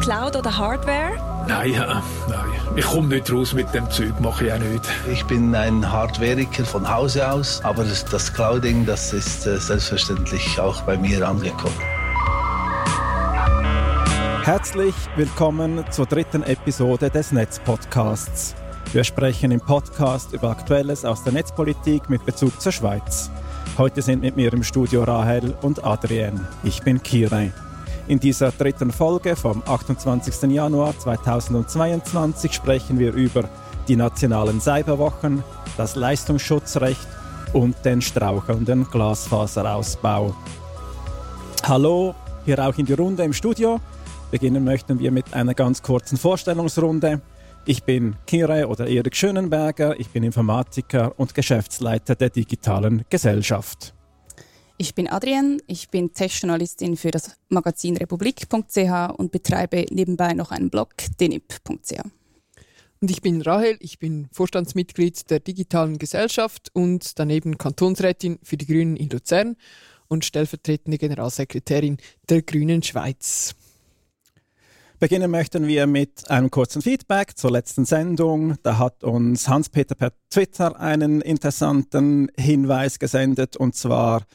Cloud oder Hardware? Nein, ja, nein. Ich komme nicht raus mit dem Zeug, mache ich auch nicht. Ich bin ein Hardwareiker von Hause aus, aber das Clouding, das ist äh, selbstverständlich auch bei mir angekommen. Herzlich willkommen zur dritten Episode des Netzpodcasts. Wir sprechen im Podcast über Aktuelles aus der Netzpolitik mit Bezug zur Schweiz. Heute sind mit mir im Studio Rahel und Adrienne. Ich bin Kire. In dieser dritten Folge vom 28. Januar 2022 sprechen wir über die nationalen Cyberwochen, das Leistungsschutzrecht und den strauchelnden Glasfaserausbau. Hallo, hier auch in die Runde im Studio. Beginnen möchten wir mit einer ganz kurzen Vorstellungsrunde. Ich bin Kire oder Erik Schönenberger, ich bin Informatiker und Geschäftsleiter der digitalen Gesellschaft. Ich bin Adrienne, ich bin Tech-Journalistin für das Magazin Republik.ch und betreibe nebenbei noch einen Blog, denip.ch. Und ich bin Rahel, ich bin Vorstandsmitglied der digitalen Gesellschaft und daneben Kantonsrätin für die Grünen in Luzern und stellvertretende Generalsekretärin der Grünen Schweiz. Beginnen möchten wir mit einem kurzen Feedback zur letzten Sendung. Da hat uns Hans-Peter per Twitter einen interessanten Hinweis gesendet und zwar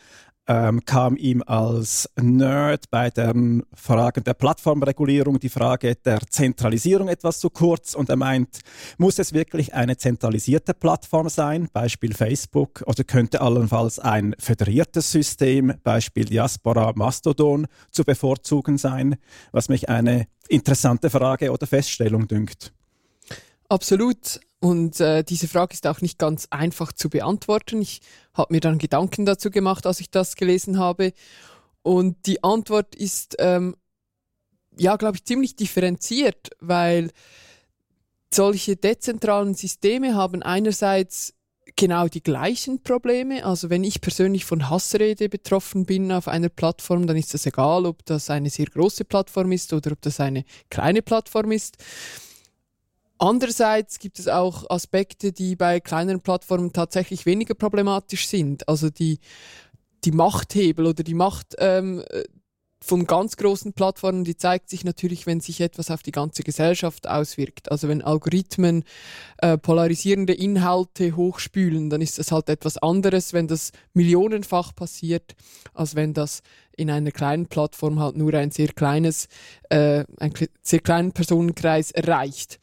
ähm, kam ihm als Nerd bei den Fragen der Plattformregulierung die Frage der Zentralisierung etwas zu kurz und er meint, muss es wirklich eine zentralisierte Plattform sein, Beispiel Facebook, oder könnte allenfalls ein föderiertes System, Beispiel Diaspora, Mastodon, zu bevorzugen sein, was mich eine interessante Frage oder Feststellung dünkt. Absolut. Und äh, diese Frage ist auch nicht ganz einfach zu beantworten. Ich habe mir dann Gedanken dazu gemacht, als ich das gelesen habe. Und die Antwort ist, ähm, ja, glaube ich, ziemlich differenziert, weil solche dezentralen Systeme haben einerseits genau die gleichen Probleme. Also wenn ich persönlich von Hassrede betroffen bin auf einer Plattform, dann ist das egal, ob das eine sehr große Plattform ist oder ob das eine kleine Plattform ist. Andererseits gibt es auch Aspekte, die bei kleineren Plattformen tatsächlich weniger problematisch sind. Also die, die Machthebel oder die Macht ähm, von ganz großen Plattformen, die zeigt sich natürlich, wenn sich etwas auf die ganze Gesellschaft auswirkt. Also wenn Algorithmen äh, polarisierende Inhalte hochspülen, dann ist das halt etwas anderes, wenn das millionenfach passiert, als wenn das in einer kleinen Plattform halt nur ein sehr kleines, äh, einen sehr kleinen Personenkreis erreicht.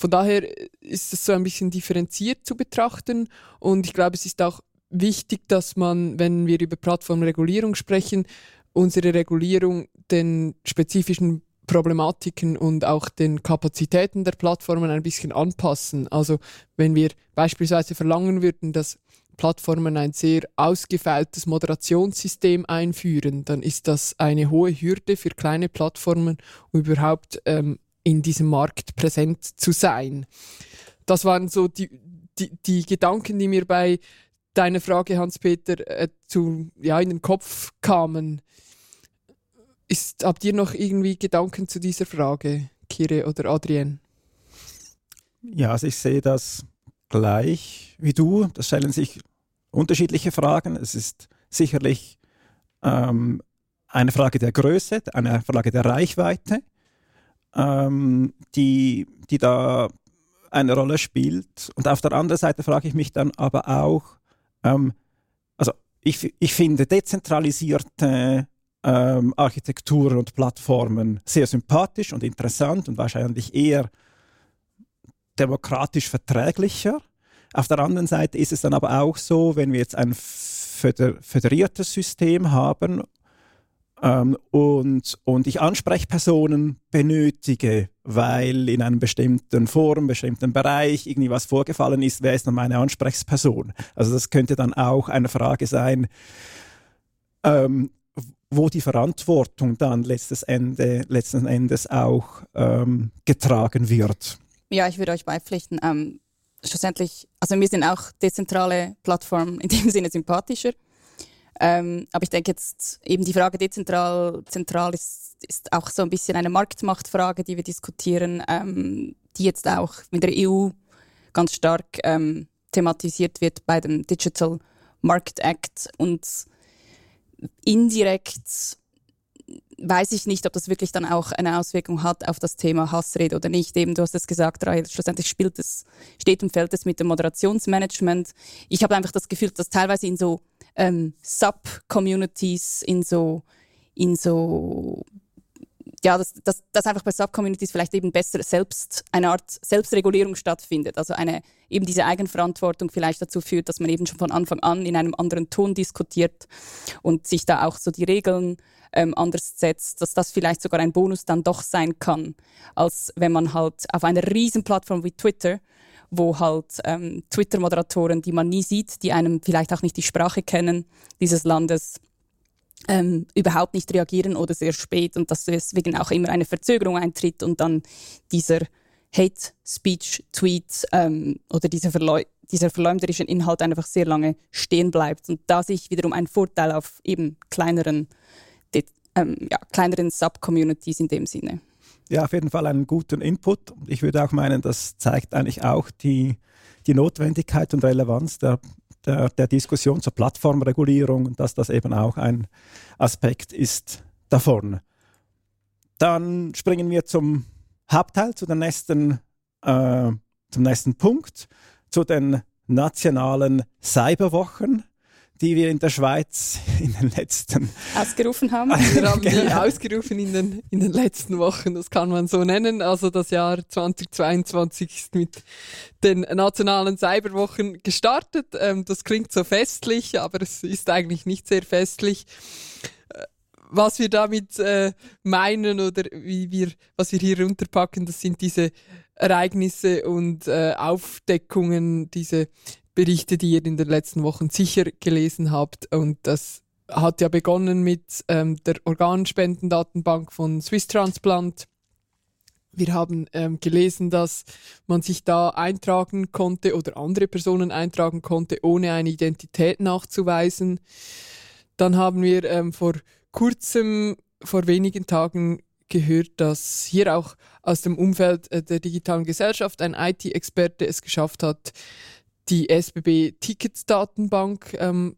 Von daher ist es so ein bisschen differenziert zu betrachten und ich glaube, es ist auch wichtig, dass man, wenn wir über Plattformregulierung sprechen, unsere Regulierung den spezifischen Problematiken und auch den Kapazitäten der Plattformen ein bisschen anpassen. Also wenn wir beispielsweise verlangen würden, dass Plattformen ein sehr ausgefeiltes Moderationssystem einführen, dann ist das eine hohe Hürde für kleine Plattformen, um überhaupt ähm, in diesem Markt präsent zu sein. Das waren so die, die, die Gedanken, die mir bei deiner Frage, Hans-Peter, äh, ja, in den Kopf kamen. Ist, habt ihr noch irgendwie Gedanken zu dieser Frage, Kire oder Adrienne? Ja, also ich sehe das gleich wie du. Das stellen sich unterschiedliche Fragen. Es ist sicherlich ähm, eine Frage der Größe, eine Frage der Reichweite ähm, die, die da eine Rolle spielt. Und auf der anderen Seite frage ich mich dann aber auch, ähm, also ich, ich finde dezentralisierte ähm, Architekturen und Plattformen sehr sympathisch und interessant und wahrscheinlich eher demokratisch verträglicher. Auf der anderen Seite ist es dann aber auch so, wenn wir jetzt ein föderiertes System haben ähm, und, und ich Ansprechpersonen benötige, weil in einem bestimmten Forum, bestimmten Bereich irgendwie was vorgefallen ist, wer ist dann meine Ansprechperson? Also das könnte dann auch eine Frage sein, ähm, wo die Verantwortung dann letztes Ende, letzten Endes auch ähm, getragen wird. Ja, ich würde euch beipflichten. Ähm, schlussendlich, also mir sind auch dezentrale Plattformen in dem Sinne sympathischer. Ähm, aber ich denke jetzt eben die Frage dezentral zentral ist, ist auch so ein bisschen eine Marktmachtfrage, die wir diskutieren, ähm, die jetzt auch mit der EU ganz stark ähm, thematisiert wird bei dem Digital Market Act und indirekt weiß ich nicht, ob das wirklich dann auch eine Auswirkung hat auf das Thema Hassrede oder nicht. Eben, du hast es gesagt, Rahel, schlussendlich spielt es, steht und fällt es mit dem Moderationsmanagement. Ich habe einfach das Gefühl, dass teilweise in so ähm, Sub-Communities, in so, in so ja, dass, dass, dass einfach bei Subcommunities vielleicht eben besser selbst eine Art Selbstregulierung stattfindet. Also eine, eben diese Eigenverantwortung vielleicht dazu führt, dass man eben schon von Anfang an in einem anderen Ton diskutiert und sich da auch so die Regeln ähm, anders setzt, dass das vielleicht sogar ein Bonus dann doch sein kann, als wenn man halt auf einer riesen Plattform wie Twitter wo halt ähm, Twitter-Moderatoren, die man nie sieht, die einem vielleicht auch nicht die Sprache kennen dieses Landes, ähm, überhaupt nicht reagieren oder sehr spät und dass deswegen auch immer eine Verzögerung eintritt und dann dieser Hate Speech Tweet ähm, oder dieser, Verleu dieser verleumderische Inhalt einfach sehr lange stehen bleibt und da sehe ich wiederum einen Vorteil auf eben kleineren, ähm, ja, kleineren Sub-Communities in dem Sinne. Ja, auf jeden Fall einen guten Input. Ich würde auch meinen, das zeigt eigentlich auch die, die Notwendigkeit und Relevanz der der, der Diskussion zur Plattformregulierung, dass das eben auch ein Aspekt ist davon. Dann springen wir zum Hauptteil, zu den nächsten, äh, zum nächsten Punkt, zu den nationalen Cyberwochen die wir in der Schweiz in den letzten ausgerufen haben. Wir haben die genau. ausgerufen in den, in den letzten Wochen, das kann man so nennen. Also das Jahr 2022 ist mit den nationalen Cyberwochen gestartet. Ähm, das klingt so festlich, aber es ist eigentlich nicht sehr festlich. Äh, was wir damit äh, meinen oder wie wir, was wir hier runterpacken, das sind diese Ereignisse und äh, Aufdeckungen, diese Berichte, die ihr in den letzten Wochen sicher gelesen habt. Und das hat ja begonnen mit ähm, der Organspendendatenbank von Swiss Transplant. Wir haben ähm, gelesen, dass man sich da eintragen konnte oder andere Personen eintragen konnte, ohne eine Identität nachzuweisen. Dann haben wir ähm, vor kurzem, vor wenigen Tagen gehört, dass hier auch aus dem Umfeld äh, der digitalen Gesellschaft ein IT-Experte es geschafft hat, die SBB Tickets-Datenbank ähm,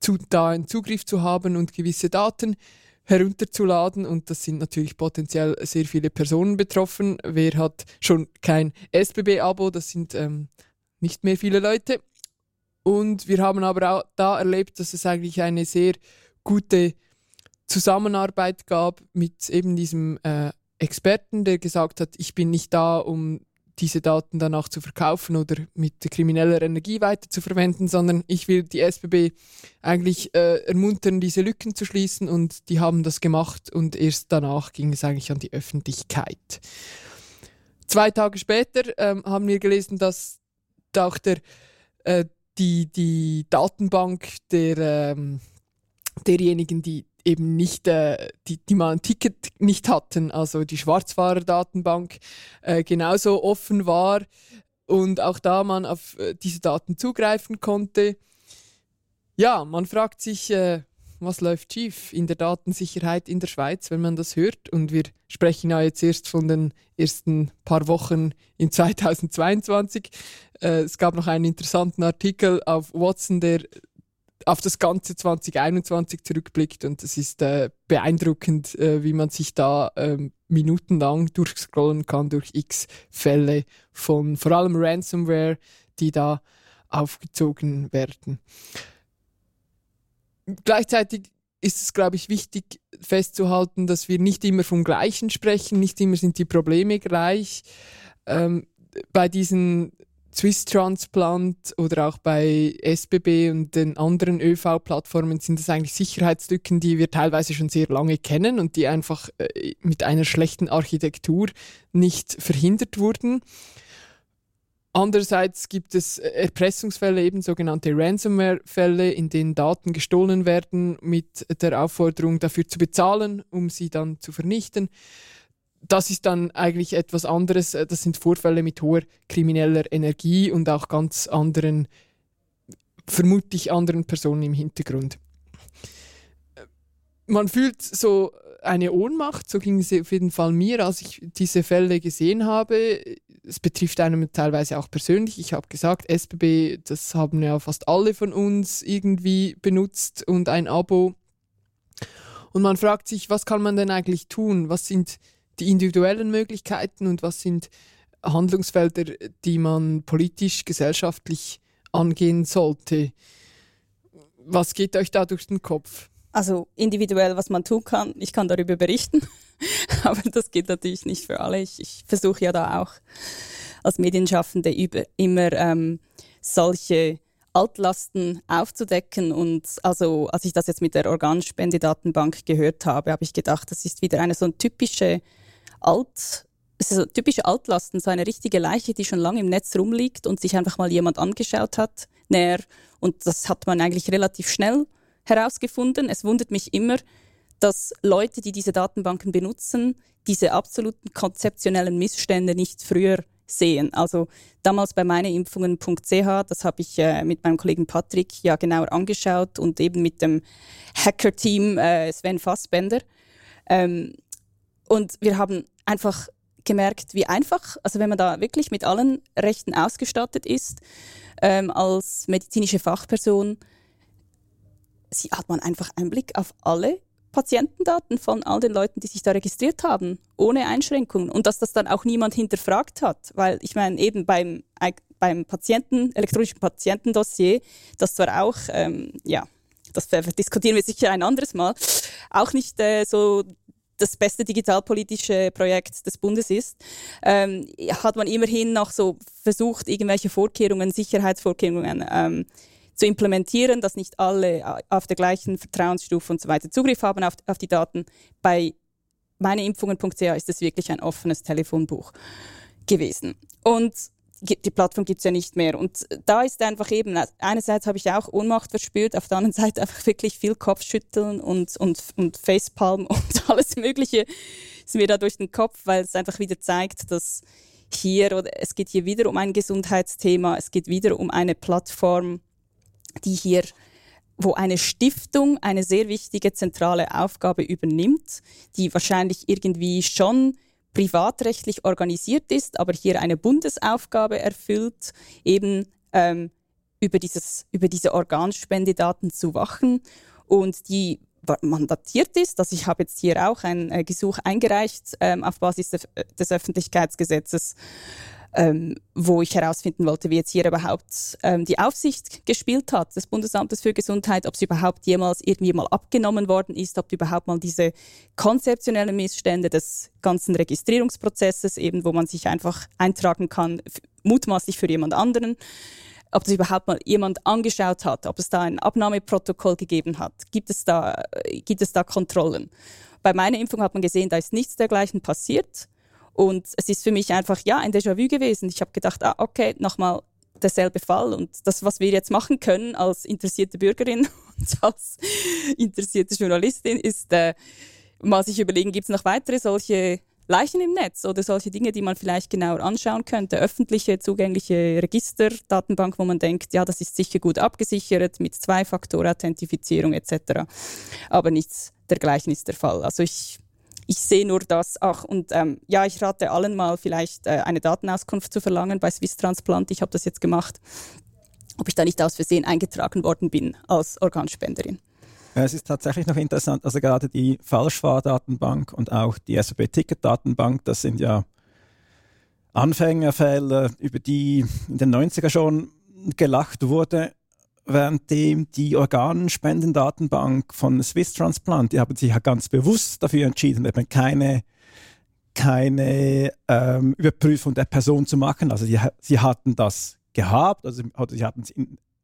zu, da einen Zugriff zu haben und gewisse Daten herunterzuladen und das sind natürlich potenziell sehr viele Personen betroffen. Wer hat schon kein SBB-Abo? Das sind ähm, nicht mehr viele Leute. Und wir haben aber auch da erlebt, dass es eigentlich eine sehr gute Zusammenarbeit gab mit eben diesem äh, Experten, der gesagt hat, ich bin nicht da, um diese Daten danach zu verkaufen oder mit krimineller Energie weiterzuverwenden, sondern ich will die SBB eigentlich äh, ermuntern, diese Lücken zu schließen und die haben das gemacht und erst danach ging es eigentlich an die Öffentlichkeit. Zwei Tage später ähm, haben wir gelesen, dass auch der, äh, die, die Datenbank der, ähm, derjenigen, die eben nicht, äh, die, die mal ein Ticket nicht hatten, also die Schwarzfahrerdatenbank äh, genauso offen war und auch da man auf äh, diese Daten zugreifen konnte. Ja, man fragt sich, äh, was läuft schief in der Datensicherheit in der Schweiz, wenn man das hört. Und wir sprechen ja jetzt erst von den ersten paar Wochen in 2022. Äh, es gab noch einen interessanten Artikel auf Watson, der auf das ganze 2021 zurückblickt und es ist äh, beeindruckend, äh, wie man sich da ähm, minutenlang durchscrollen kann durch x Fälle von vor allem Ransomware, die da aufgezogen werden. Gleichzeitig ist es, glaube ich, wichtig festzuhalten, dass wir nicht immer vom Gleichen sprechen, nicht immer sind die Probleme gleich. Ähm, bei diesen Swiss Transplant oder auch bei SBB und den anderen ÖV-Plattformen sind es eigentlich Sicherheitslücken, die wir teilweise schon sehr lange kennen und die einfach äh, mit einer schlechten Architektur nicht verhindert wurden. Andererseits gibt es Erpressungsfälle, eben sogenannte Ransomware-Fälle, in denen Daten gestohlen werden mit der Aufforderung dafür zu bezahlen, um sie dann zu vernichten das ist dann eigentlich etwas anderes. Äh, das sind Vorfälle mit hoher krimineller Energie und auch ganz anderen, vermutlich anderen Personen im Hintergrund. Man fühlt so eine Ohnmacht, so ging es auf jeden Fall mir, als ich diese Fälle gesehen habe. Es betrifft einem teilweise auch persönlich. Ich habe gesagt, SBB, das haben ja fast alle von uns irgendwie benutzt und ein Abo. Und man fragt sich, was kann man denn eigentlich tun? Was sind die individuellen Möglichkeiten und was sind Handlungsfelder, die man politisch, gesellschaftlich angehen sollte? Was geht euch da durch den Kopf? Also individuell, was man tun kann, ich kann darüber berichten, aber das geht natürlich nicht für alle. Ich, ich versuche ja da auch als Medienschaffende über, immer ähm, solche Altlasten aufzudecken. Und also, als ich das jetzt mit der Organspendedatenbank gehört habe, habe ich gedacht, das ist wieder eine so eine typische Alt, so typische Altlasten, so eine richtige Leiche, die schon lange im Netz rumliegt und sich einfach mal jemand angeschaut hat, näher. Und das hat man eigentlich relativ schnell herausgefunden. Es wundert mich immer, dass Leute, die diese Datenbanken benutzen, diese absoluten konzeptionellen Missstände nicht früher sehen. Also damals bei meineimpfungen.ch, das habe ich äh, mit meinem Kollegen Patrick ja genauer angeschaut und eben mit dem Hacker-Team äh, Sven Fassbender. Ähm, und wir haben einfach gemerkt, wie einfach, also wenn man da wirklich mit allen Rechten ausgestattet ist, ähm, als medizinische Fachperson, hat man einfach Einblick auf alle Patientendaten von all den Leuten, die sich da registriert haben, ohne Einschränkungen. Und dass das dann auch niemand hinterfragt hat. Weil ich meine, eben beim, beim Patienten, elektronischen Patientendossier, das zwar auch, ähm, ja, das diskutieren wir sicher ein anderes Mal, auch nicht äh, so das beste digitalpolitische Projekt des Bundes ist, ähm, hat man immerhin noch so versucht, irgendwelche Vorkehrungen, Sicherheitsvorkehrungen ähm, zu implementieren, dass nicht alle auf der gleichen Vertrauensstufe und so weiter Zugriff haben auf, auf die Daten. Bei meineimpfungen.ch ist es wirklich ein offenes Telefonbuch gewesen. Und die Plattform gibt es ja nicht mehr. Und da ist einfach eben, einerseits habe ich auch Ohnmacht verspürt, auf der anderen Seite einfach wirklich viel Kopfschütteln und, und, und Facepalm und alles Mögliche ist mir da durch den Kopf, weil es einfach wieder zeigt, dass hier, oder es geht hier wieder um ein Gesundheitsthema, es geht wieder um eine Plattform, die hier wo eine Stiftung eine sehr wichtige zentrale Aufgabe übernimmt, die wahrscheinlich irgendwie schon privatrechtlich organisiert ist, aber hier eine Bundesaufgabe erfüllt, eben ähm, über, dieses, über diese Organspendedaten zu wachen und die mandatiert ist. Also ich habe jetzt hier auch ein äh, Gesuch eingereicht ähm, auf Basis des, des Öffentlichkeitsgesetzes ähm, wo ich herausfinden wollte, wie jetzt hier überhaupt ähm, die Aufsicht gespielt hat des Bundesamtes für Gesundheit, ob es überhaupt jemals irgendwie mal abgenommen worden ist, ob überhaupt mal diese konzeptionellen Missstände des ganzen Registrierungsprozesses, eben wo man sich einfach eintragen kann, mutmaßlich für jemand anderen, ob das überhaupt mal jemand angeschaut hat, ob es da ein Abnahmeprotokoll gegeben hat, gibt es da, gibt es da Kontrollen. Bei meiner Impfung hat man gesehen, da ist nichts dergleichen passiert. Und es ist für mich einfach, ja, ein Déjà-vu gewesen. Ich habe gedacht, ah, okay, nochmal derselbe Fall. Und das, was wir jetzt machen können als interessierte Bürgerin und als interessierte Journalistin, ist äh, mal sich überlegen, gibt es noch weitere solche Leichen im Netz oder solche Dinge, die man vielleicht genauer anschauen könnte. Öffentliche, zugängliche Register, Datenbank, wo man denkt, ja, das ist sicher gut abgesichert mit Zwei-Faktor-Authentifizierung etc. Aber nichts dergleichen ist der Fall. Also ich ich sehe nur das. Ach, und ähm, ja, ich rate allen mal vielleicht äh, eine Datenauskunft zu verlangen bei Swiss Transplant. Ich habe das jetzt gemacht, ob ich da nicht aus Versehen eingetragen worden bin als Organspenderin. Es ist tatsächlich noch interessant, also gerade die Falschfahrdatenbank und auch die SAP-Ticket-Datenbank, das sind ja Anfängerfälle, über die in den 90er schon gelacht wurde währenddem die Organspendendatenbank von Swiss Transplant, die haben sich ja ganz bewusst dafür entschieden, eben keine, keine ähm, Überprüfung der Person zu machen. Also sie, sie hatten das gehabt, also sie hatten es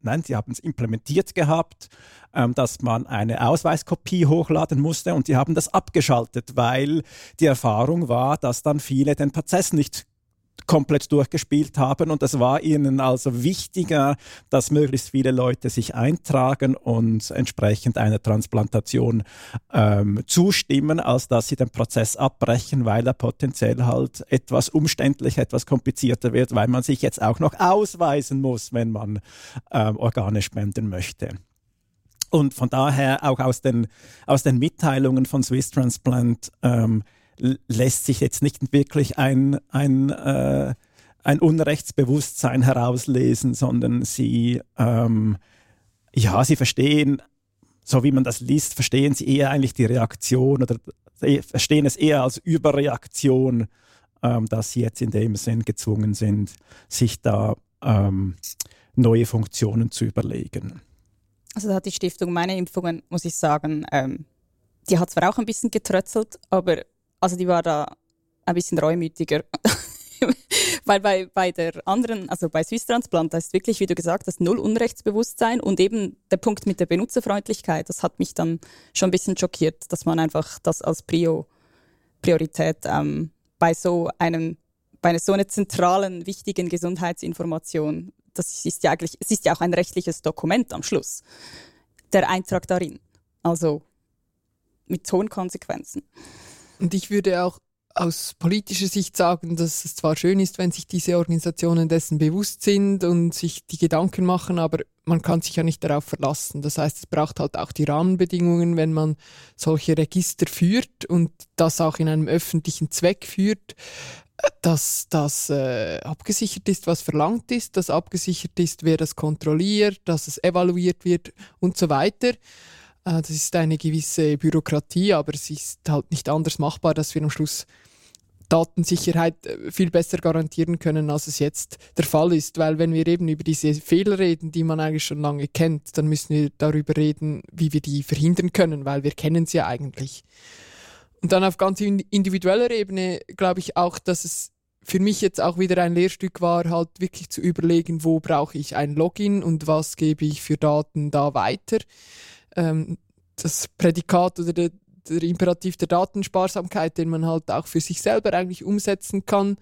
Nein, sie haben es implementiert gehabt, ähm, dass man eine Ausweiskopie hochladen musste und sie haben das abgeschaltet, weil die Erfahrung war, dass dann viele den Prozess nicht komplett durchgespielt haben. Und es war ihnen also wichtiger, dass möglichst viele Leute sich eintragen und entsprechend einer Transplantation ähm, zustimmen, als dass sie den Prozess abbrechen, weil er potenziell halt etwas umständlicher, etwas komplizierter wird, weil man sich jetzt auch noch ausweisen muss, wenn man ähm, Organe spenden möchte. Und von daher auch aus den, aus den Mitteilungen von Swiss Transplant ähm, lässt sich jetzt nicht wirklich ein, ein, äh, ein Unrechtsbewusstsein herauslesen, sondern sie, ähm, ja, sie verstehen so wie man das liest, verstehen sie eher eigentlich die Reaktion oder verstehen es eher als Überreaktion, ähm, dass sie jetzt in dem Sinn gezwungen sind, sich da ähm, neue Funktionen zu überlegen. Also da hat die Stiftung meine Impfungen, muss ich sagen, ähm, die hat zwar auch ein bisschen getrötzelt, aber also die war da ein bisschen reumütiger. Weil bei, bei der anderen, also bei Swisstransplant, da ist wirklich, wie du gesagt hast, null Unrechtsbewusstsein und eben der Punkt mit der Benutzerfreundlichkeit, das hat mich dann schon ein bisschen schockiert, dass man einfach das als Prio, Priorität ähm, bei so einem, bei einer so einer zentralen, wichtigen Gesundheitsinformation, das ist ja eigentlich, es ist ja auch ein rechtliches Dokument am Schluss, der Eintrag darin. Also mit hohen Konsequenzen. Und ich würde auch aus politischer Sicht sagen, dass es zwar schön ist, wenn sich diese Organisationen dessen bewusst sind und sich die Gedanken machen, aber man kann sich ja nicht darauf verlassen. Das heißt, es braucht halt auch die Rahmenbedingungen, wenn man solche Register führt und das auch in einem öffentlichen Zweck führt, dass das äh, abgesichert ist, was verlangt ist, dass abgesichert ist, wer das kontrolliert, dass es evaluiert wird und so weiter. Äh, das ist eine gewisse Bürokratie, aber es ist halt nicht anders machbar, dass wir am Schluss Datensicherheit äh, viel besser garantieren können, als es jetzt der Fall ist. Weil wenn wir eben über diese Fehler reden, die man eigentlich schon lange kennt, dann müssen wir darüber reden, wie wir die verhindern können, weil wir kennen sie ja eigentlich. Und dann auf ganz individueller Ebene glaube ich auch, dass es für mich jetzt auch wieder ein Lehrstück war, halt wirklich zu überlegen, wo brauche ich ein Login und was gebe ich für Daten da weiter. Ähm, das Prädikat oder der, der Imperativ der Datensparsamkeit, den man halt auch für sich selber eigentlich umsetzen kann.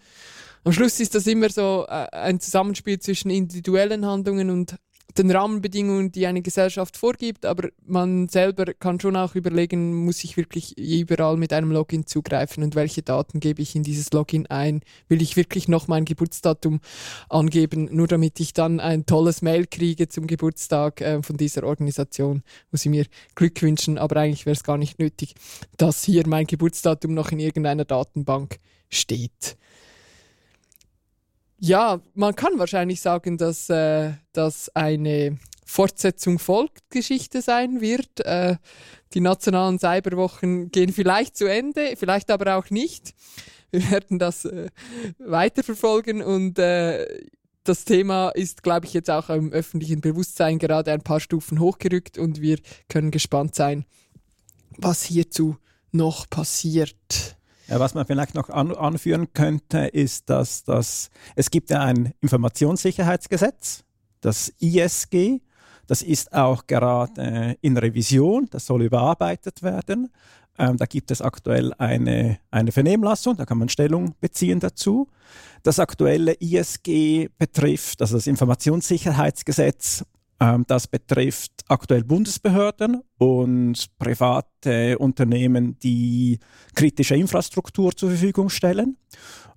Am Schluss ist das immer so äh, ein Zusammenspiel zwischen individuellen Handlungen und den Rahmenbedingungen, die eine Gesellschaft vorgibt, aber man selber kann schon auch überlegen, muss ich wirklich überall mit einem Login zugreifen und welche Daten gebe ich in dieses Login ein? Will ich wirklich noch mein Geburtsdatum angeben, nur damit ich dann ein tolles Mail kriege zum Geburtstag äh, von dieser Organisation, wo sie mir Glück wünschen, aber eigentlich wäre es gar nicht nötig, dass hier mein Geburtsdatum noch in irgendeiner Datenbank steht. Ja, man kann wahrscheinlich sagen, dass äh, das eine Fortsetzung folgt Geschichte sein wird. Äh, die nationalen Cyberwochen gehen vielleicht zu Ende, vielleicht aber auch nicht. Wir werden das äh, weiterverfolgen und äh, das Thema ist, glaube ich, jetzt auch im öffentlichen Bewusstsein gerade ein paar Stufen hochgerückt und wir können gespannt sein, was hierzu noch passiert. Ja, was man vielleicht noch an, anführen könnte, ist, dass das, es gibt ja ein Informationssicherheitsgesetz, das ISG, das ist auch gerade in Revision, das soll überarbeitet werden. Ähm, da gibt es aktuell eine, eine Vernehmlassung, da kann man Stellung beziehen dazu. Das aktuelle ISG betrifft, also das Informationssicherheitsgesetz, ähm, das betrifft aktuell Bundesbehörden und private Unternehmen, die kritische Infrastruktur zur Verfügung stellen.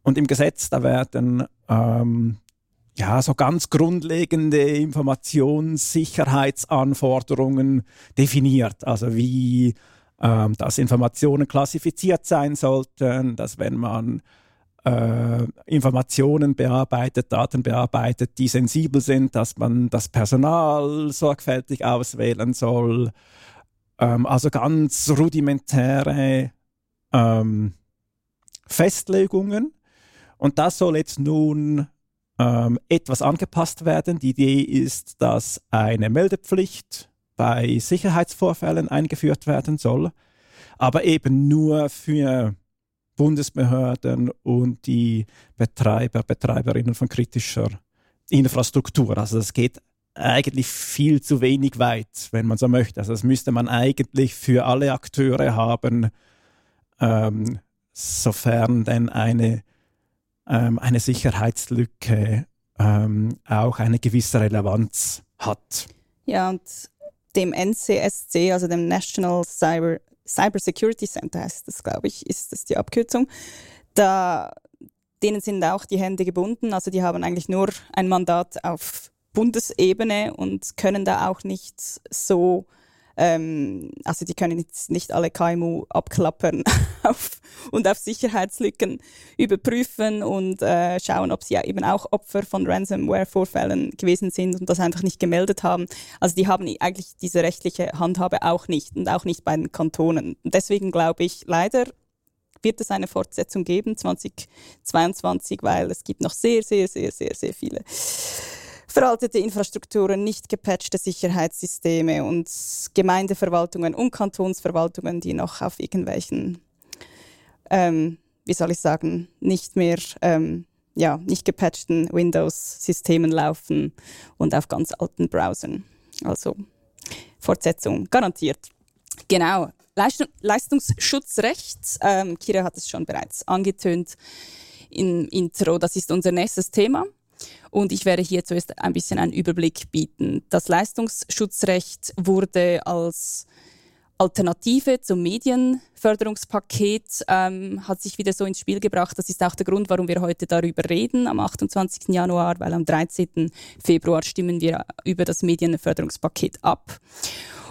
Und im Gesetz, da werden ähm, ja, so ganz grundlegende Informationssicherheitsanforderungen definiert. Also wie ähm, dass Informationen klassifiziert sein sollten, dass wenn man äh, Informationen bearbeitet, Daten bearbeitet, die sensibel sind, dass man das Personal sorgfältig auswählen soll. Ähm, also ganz rudimentäre ähm, Festlegungen. Und das soll jetzt nun ähm, etwas angepasst werden. Die Idee ist, dass eine Meldepflicht bei Sicherheitsvorfällen eingeführt werden soll, aber eben nur für Bundesbehörden und die Betreiber, Betreiberinnen von kritischer Infrastruktur. Also das geht eigentlich viel zu wenig weit, wenn man so möchte. Also das müsste man eigentlich für alle Akteure haben, ähm, sofern denn eine, ähm, eine Sicherheitslücke ähm, auch eine gewisse Relevanz hat. Ja, und dem NCSC, also dem National Cyber Cyber Security Center heißt das, glaube ich, ist das die Abkürzung. Da, denen sind auch die Hände gebunden. Also die haben eigentlich nur ein Mandat auf Bundesebene und können da auch nicht so ähm, also die können jetzt nicht alle KMU abklappern auf, und auf Sicherheitslücken überprüfen und äh, schauen, ob sie ja eben auch Opfer von Ransomware-Vorfällen gewesen sind und das einfach nicht gemeldet haben. Also die haben eigentlich diese rechtliche Handhabe auch nicht und auch nicht bei den Kantonen. Und deswegen glaube ich leider, wird es eine Fortsetzung geben 2022, weil es gibt noch sehr, sehr, sehr, sehr, sehr viele veraltete Infrastrukturen, nicht gepatchte Sicherheitssysteme und Gemeindeverwaltungen und Kantonsverwaltungen, die noch auf irgendwelchen, ähm, wie soll ich sagen, nicht mehr, ähm, ja, nicht gepatchten Windows-Systemen laufen und auf ganz alten Browsern. Also Fortsetzung garantiert. Genau. Leistungsschutzrecht, ähm, Kira hat es schon bereits angetönt im Intro, das ist unser nächstes Thema. Und ich werde hier zuerst ein bisschen einen Überblick bieten. Das Leistungsschutzrecht wurde als Alternative zum Medienförderungspaket ähm, hat sich wieder so ins Spiel gebracht. Das ist auch der Grund, warum wir heute darüber reden am 28. Januar, weil am 13. Februar stimmen wir über das Medienförderungspaket ab.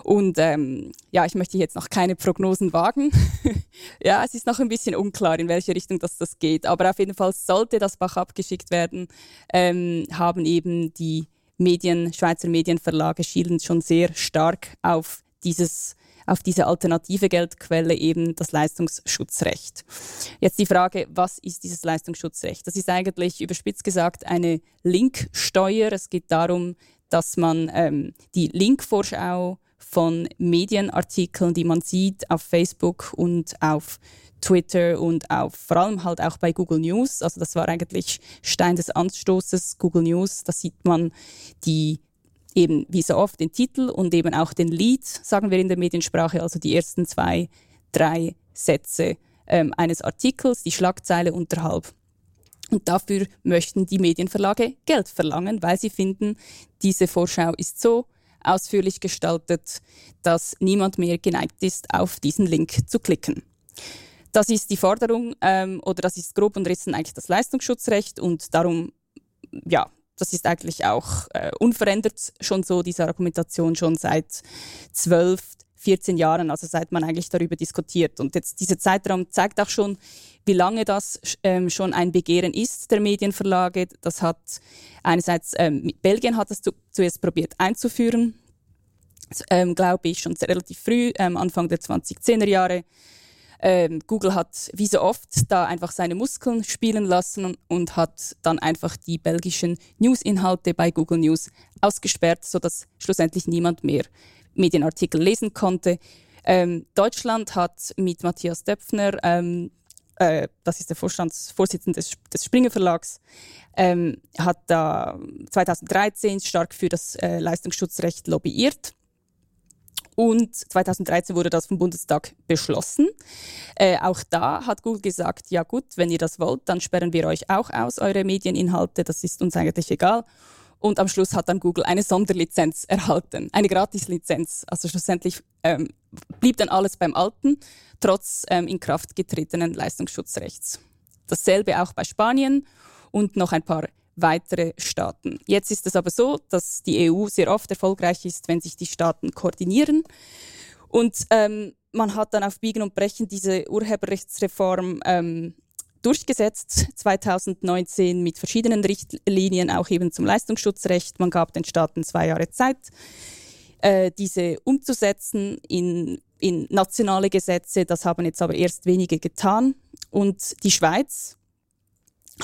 Und ähm, ja, ich möchte jetzt noch keine Prognosen wagen. ja, es ist noch ein bisschen unklar, in welche Richtung das, das geht. Aber auf jeden Fall sollte das Bach abgeschickt werden, ähm, haben eben die Medien, Schweizer Medienverlage schielen schon sehr stark auf dieses auf diese alternative Geldquelle eben das Leistungsschutzrecht. Jetzt die Frage, was ist dieses Leistungsschutzrecht? Das ist eigentlich überspitzt gesagt eine Linksteuer. Es geht darum, dass man ähm, die Linkvorschau von Medienartikeln, die man sieht auf Facebook und auf Twitter und auf vor allem halt auch bei Google News. Also das war eigentlich Stein des Anstoßes Google News. Da sieht man die eben wie so oft den Titel und eben auch den Lead, sagen wir in der Mediensprache, also die ersten zwei, drei Sätze ähm, eines Artikels, die Schlagzeile unterhalb. Und dafür möchten die Medienverlage Geld verlangen, weil sie finden, diese Vorschau ist so ausführlich gestaltet, dass niemand mehr geneigt ist, auf diesen Link zu klicken. Das ist die Forderung ähm, oder das ist grob und rissen eigentlich das Leistungsschutzrecht und darum, ja, das ist eigentlich auch äh, unverändert schon so, diese Argumentation schon seit zwölf, 14 Jahren, also seit man eigentlich darüber diskutiert. Und jetzt dieser Zeitraum zeigt auch schon, wie lange das ähm, schon ein Begehren ist der Medienverlage. Das hat einerseits ähm, Belgien hat das zu, zuerst probiert einzuführen, ähm, glaube ich, schon relativ früh, ähm, Anfang der 2010er Jahre. Ähm, Google hat wie so oft da einfach seine Muskeln spielen lassen und, hat dann einfach die belgischen News-Inhalte bei Google News ausgesperrt, sodass schlussendlich niemand mehr Medienartikel lesen konnte. Ähm, Deutschland hat mit Matthias Döpfner, ähm, äh, das ist der Vorstandsvorsitzende des, des Springer Verlags, ähm, hat da 2013 stark für das äh, Leistungsschutzrecht lobbyiert. Und 2013 wurde das vom Bundestag beschlossen. Äh, auch da hat Google gesagt, ja gut, wenn ihr das wollt, dann sperren wir euch auch aus, eure Medieninhalte, das ist uns eigentlich egal. Und am Schluss hat dann Google eine Sonderlizenz erhalten, eine Gratislizenz. Also schlussendlich ähm, blieb dann alles beim Alten, trotz ähm, in Kraft getretenen Leistungsschutzrechts. Dasselbe auch bei Spanien und noch ein paar weitere Staaten. Jetzt ist es aber so, dass die EU sehr oft erfolgreich ist, wenn sich die Staaten koordinieren. Und ähm, man hat dann auf Biegen und Brechen diese Urheberrechtsreform ähm, durchgesetzt 2019 mit verschiedenen Richtlinien, auch eben zum Leistungsschutzrecht. Man gab den Staaten zwei Jahre Zeit, äh, diese umzusetzen in, in nationale Gesetze. Das haben jetzt aber erst wenige getan. Und die Schweiz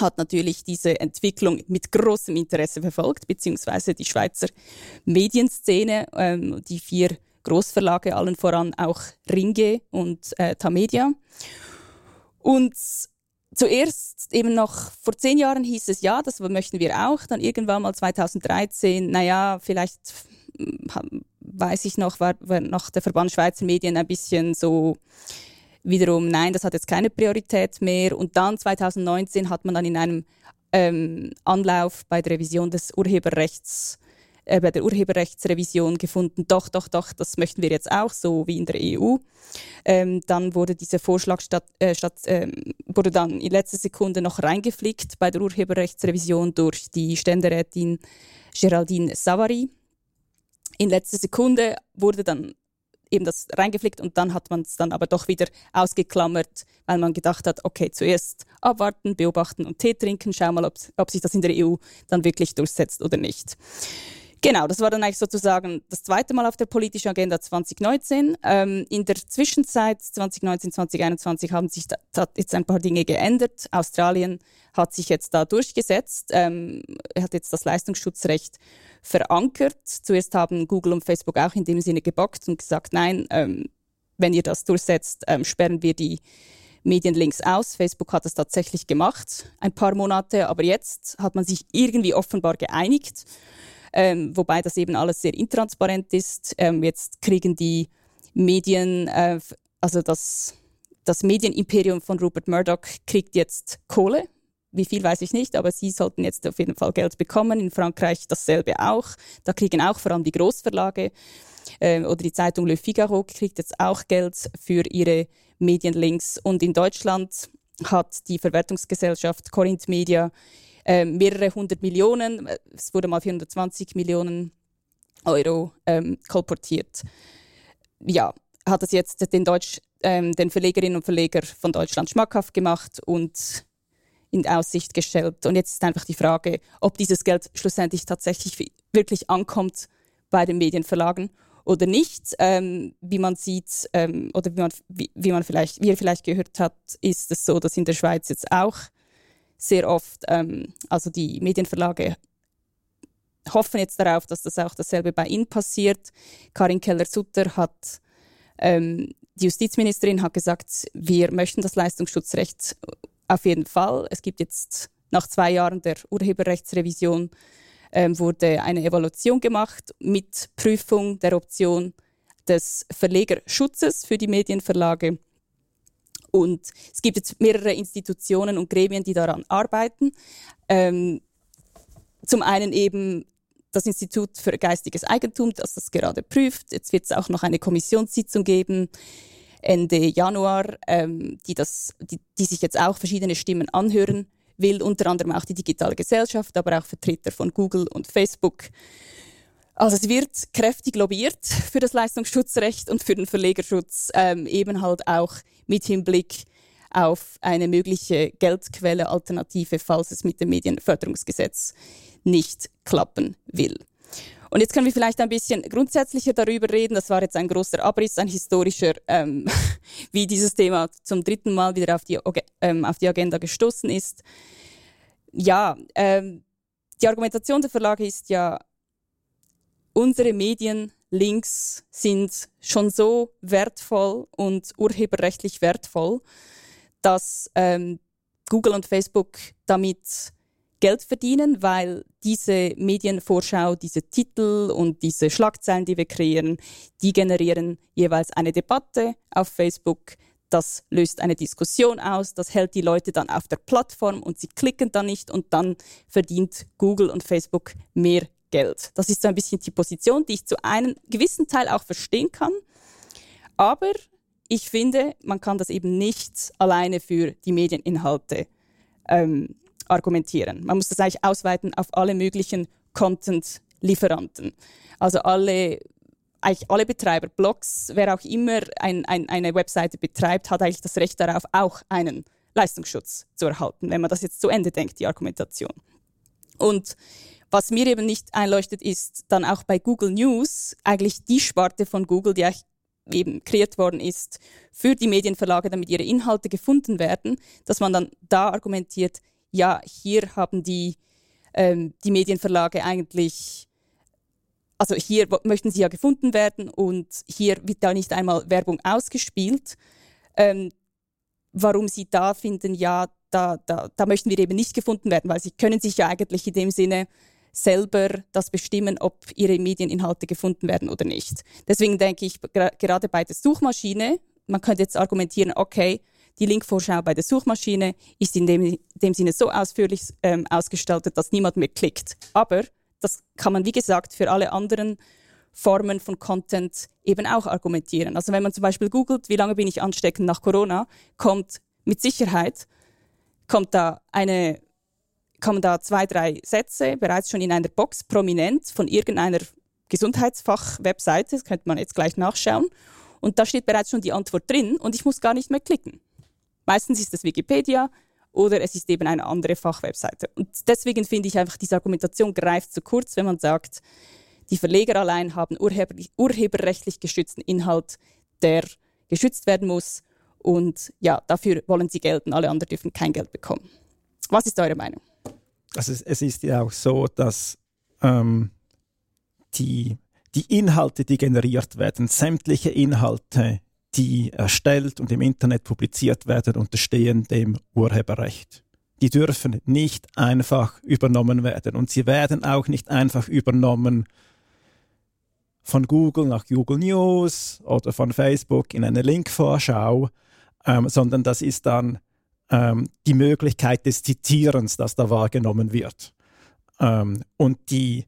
hat natürlich diese Entwicklung mit großem Interesse verfolgt, beziehungsweise die Schweizer Medienszene, ähm, die vier Großverlage, allen voran auch Ringe und äh, Tamedia. Und zuerst eben noch vor zehn Jahren hieß es ja, das möchten wir auch. Dann irgendwann mal 2013, naja, vielleicht hm, weiß ich noch, war, war noch der Verband Schweizer Medien ein bisschen so wiederum, nein, das hat jetzt keine Priorität mehr. Und dann 2019 hat man dann in einem ähm, Anlauf bei der Revision des Urheberrechts äh, bei der Urheberrechtsrevision gefunden, doch, doch, doch, das möchten wir jetzt auch, so wie in der EU. Ähm, dann wurde dieser Vorschlag statt, äh, statt, ähm, wurde dann in letzter Sekunde noch reingeflickt bei der Urheberrechtsrevision durch die Ständerätin Geraldine Savary. In letzter Sekunde wurde dann eben das reingeflickt und dann hat man es dann aber doch wieder ausgeklammert, weil man gedacht hat, okay, zuerst abwarten, beobachten und Tee trinken, schau mal, ob, ob sich das in der EU dann wirklich durchsetzt oder nicht. Genau, das war dann eigentlich sozusagen das zweite Mal auf der politischen Agenda 2019. Ähm, in der Zwischenzeit 2019, 2021 haben sich da, da jetzt ein paar Dinge geändert. Australien hat sich jetzt da durchgesetzt. Ähm, hat jetzt das Leistungsschutzrecht verankert. Zuerst haben Google und Facebook auch in dem Sinne gebockt und gesagt, nein, ähm, wenn ihr das durchsetzt, ähm, sperren wir die Medienlinks aus. Facebook hat es tatsächlich gemacht, ein paar Monate, aber jetzt hat man sich irgendwie offenbar geeinigt ähm, wobei das eben alles sehr intransparent ist. Ähm, jetzt kriegen die Medien, äh, also das, das Medienimperium von Rupert Murdoch kriegt jetzt Kohle. Wie viel weiß ich nicht, aber sie sollten jetzt auf jeden Fall Geld bekommen. In Frankreich dasselbe auch. Da kriegen auch vor allem die Großverlage äh, oder die Zeitung Le Figaro kriegt jetzt auch Geld für ihre Medienlinks. Und in Deutschland hat die Verwertungsgesellschaft Corinth Media äh, mehrere hundert Millionen, äh, es wurde mal 420 Millionen Euro ähm, kolportiert. Ja, hat es jetzt den, Deutsch, ähm, den Verlegerinnen und Verleger von Deutschland schmackhaft gemacht und in Aussicht gestellt. Und jetzt ist einfach die Frage, ob dieses Geld schlussendlich tatsächlich wirklich ankommt bei den Medienverlagen oder nicht. Ähm, wie man sieht ähm, oder wie man, wie, wie man vielleicht, wie ihr vielleicht gehört habt, ist es so, dass in der Schweiz jetzt auch sehr oft, ähm, also die Medienverlage hoffen jetzt darauf, dass das auch dasselbe bei ihnen passiert. Karin Keller-Sutter hat, ähm, die Justizministerin hat gesagt, wir möchten das Leistungsschutzrecht auf jeden Fall. Es gibt jetzt nach zwei Jahren der Urheberrechtsrevision ähm, wurde eine Evaluation gemacht mit Prüfung der Option des Verlegerschutzes für die Medienverlage. Und es gibt jetzt mehrere Institutionen und Gremien, die daran arbeiten. Ähm, zum einen eben das Institut für geistiges Eigentum, das das gerade prüft. Jetzt wird es auch noch eine Kommissionssitzung geben Ende Januar, ähm, die, das, die, die sich jetzt auch verschiedene Stimmen anhören will, unter anderem auch die digitale Gesellschaft, aber auch Vertreter von Google und Facebook. Also es wird kräftig lobbyiert für das Leistungsschutzrecht und für den Verlegerschutz, ähm, eben halt auch mit Hinblick auf eine mögliche Geldquelle Alternative, falls es mit dem Medienförderungsgesetz nicht klappen will. Und jetzt können wir vielleicht ein bisschen grundsätzlicher darüber reden. Das war jetzt ein großer Abriss, ein historischer, ähm, wie dieses Thema zum dritten Mal wieder auf die, ähm, auf die Agenda gestoßen ist. Ja, ähm, die Argumentation der Verlage ist ja, unsere Medienlinks sind schon so wertvoll und urheberrechtlich wertvoll, dass ähm, Google und Facebook damit Geld verdienen, weil diese Medienvorschau, diese Titel und diese Schlagzeilen, die wir kreieren, die generieren jeweils eine Debatte auf Facebook. Das löst eine Diskussion aus, das hält die Leute dann auf der Plattform und sie klicken dann nicht und dann verdient Google und Facebook mehr Geld. Das ist so ein bisschen die Position, die ich zu einem gewissen Teil auch verstehen kann. Aber ich finde, man kann das eben nicht alleine für die Medieninhalte ähm, argumentieren. Man muss das eigentlich ausweiten auf alle möglichen Content-Lieferanten. Also alle, eigentlich alle Betreiber, Blogs, wer auch immer ein, ein, eine Webseite betreibt, hat eigentlich das Recht darauf, auch einen Leistungsschutz zu erhalten, wenn man das jetzt zu Ende denkt, die Argumentation. Und was mir eben nicht einleuchtet, ist dann auch bei Google News eigentlich die Sparte von Google, die eben kreiert worden ist für die Medienverlage, damit ihre Inhalte gefunden werden, dass man dann da argumentiert, ja, hier haben die, ähm, die Medienverlage eigentlich, also hier möchten sie ja gefunden werden und hier wird da nicht einmal Werbung ausgespielt. Ähm, warum sie da finden, ja, da, da, da möchten wir eben nicht gefunden werden, weil sie können sich ja eigentlich in dem Sinne selber das bestimmen, ob ihre Medieninhalte gefunden werden oder nicht. Deswegen denke ich, gerade bei der Suchmaschine, man könnte jetzt argumentieren, okay, die Linkvorschau bei der Suchmaschine ist in dem, dem Sinne so ausführlich ähm, ausgestaltet, dass niemand mehr klickt. Aber das kann man, wie gesagt, für alle anderen Formen von Content eben auch argumentieren. Also wenn man zum Beispiel googelt, wie lange bin ich ansteckend nach Corona, kommt mit Sicherheit kommt da eine kommen da zwei, drei Sätze bereits schon in einer Box prominent von irgendeiner Gesundheitsfach-Webseite, das könnte man jetzt gleich nachschauen. Und da steht bereits schon die Antwort drin und ich muss gar nicht mehr klicken. Meistens ist es Wikipedia oder es ist eben eine andere Fachwebseite. Und deswegen finde ich einfach, diese Argumentation greift zu kurz, wenn man sagt, die Verleger allein haben urheber urheberrechtlich geschützten Inhalt, der geschützt werden muss. Und ja, dafür wollen sie gelten. Alle anderen dürfen kein Geld bekommen. Was ist eure Meinung? Also es, es ist ja auch so, dass ähm, die, die Inhalte, die generiert werden, sämtliche Inhalte, die erstellt und im Internet publiziert werden, unterstehen dem Urheberrecht. Die dürfen nicht einfach übernommen werden und sie werden auch nicht einfach übernommen von Google nach Google News oder von Facebook in eine Linkvorschau, ähm, sondern das ist dann ähm, die Möglichkeit des Zitierens, das da wahrgenommen wird. Ähm, und die,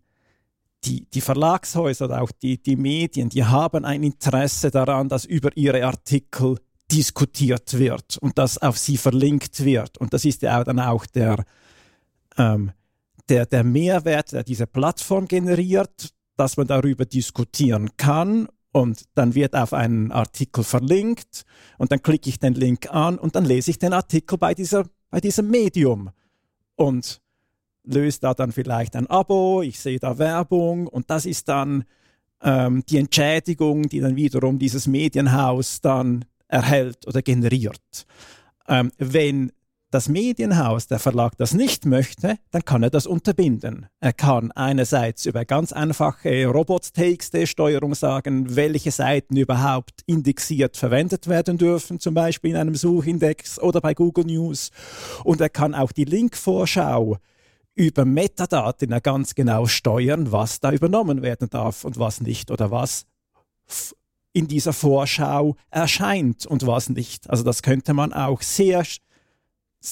die, die Verlagshäuser auch die, die Medien, die haben ein Interesse daran, dass über ihre Artikel diskutiert wird und dass auf sie verlinkt wird. Und das ist ja auch dann auch der, ähm, der, der Mehrwert, der diese Plattform generiert, dass man darüber diskutieren kann und dann wird auf einen Artikel verlinkt und dann klicke ich den Link an und dann lese ich den Artikel bei, dieser, bei diesem Medium und löse da dann vielleicht ein Abo, ich sehe da Werbung und das ist dann ähm, die Entschädigung, die dann wiederum dieses Medienhaus dann erhält oder generiert. Ähm, wenn das Medienhaus, der Verlag, das nicht möchte, dann kann er das unterbinden. Er kann einerseits über ganz einfache Robot-TXT-Steuerung sagen, welche Seiten überhaupt indexiert verwendet werden dürfen, zum Beispiel in einem Suchindex oder bei Google News. Und er kann auch die Linkvorschau über Metadaten ganz genau steuern, was da übernommen werden darf und was nicht oder was in dieser Vorschau erscheint und was nicht. Also das könnte man auch sehr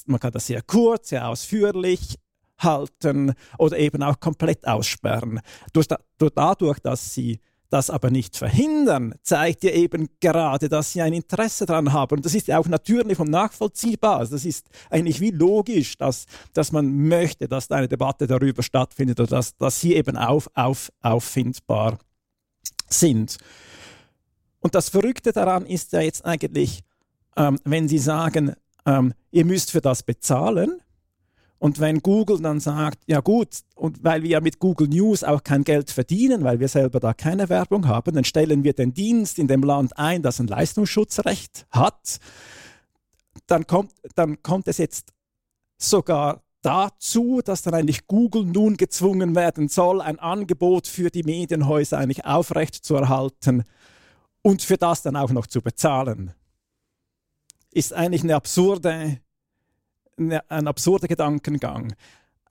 man kann das sehr kurz, sehr ausführlich halten oder eben auch komplett aussperren. Durch, durch dadurch, dass sie das aber nicht verhindern, zeigt ihr eben gerade, dass sie ein Interesse daran haben. Und das ist ja auch natürlich und nachvollziehbar. Also das ist eigentlich wie logisch, dass, dass man möchte, dass eine Debatte darüber stattfindet oder dass, dass sie eben auf, auf, auffindbar sind. Und das Verrückte daran ist ja jetzt eigentlich, ähm, wenn Sie sagen, ähm, ihr müsst für das bezahlen. Und wenn Google dann sagt, ja gut, und weil wir ja mit Google News auch kein Geld verdienen, weil wir selber da keine Werbung haben, dann stellen wir den Dienst in dem Land ein, das ein Leistungsschutzrecht hat, dann kommt, dann kommt es jetzt sogar dazu, dass dann eigentlich Google nun gezwungen werden soll, ein Angebot für die Medienhäuser eigentlich aufrechtzuerhalten und für das dann auch noch zu bezahlen ist eigentlich eine absurde, eine, ein absurder Gedankengang.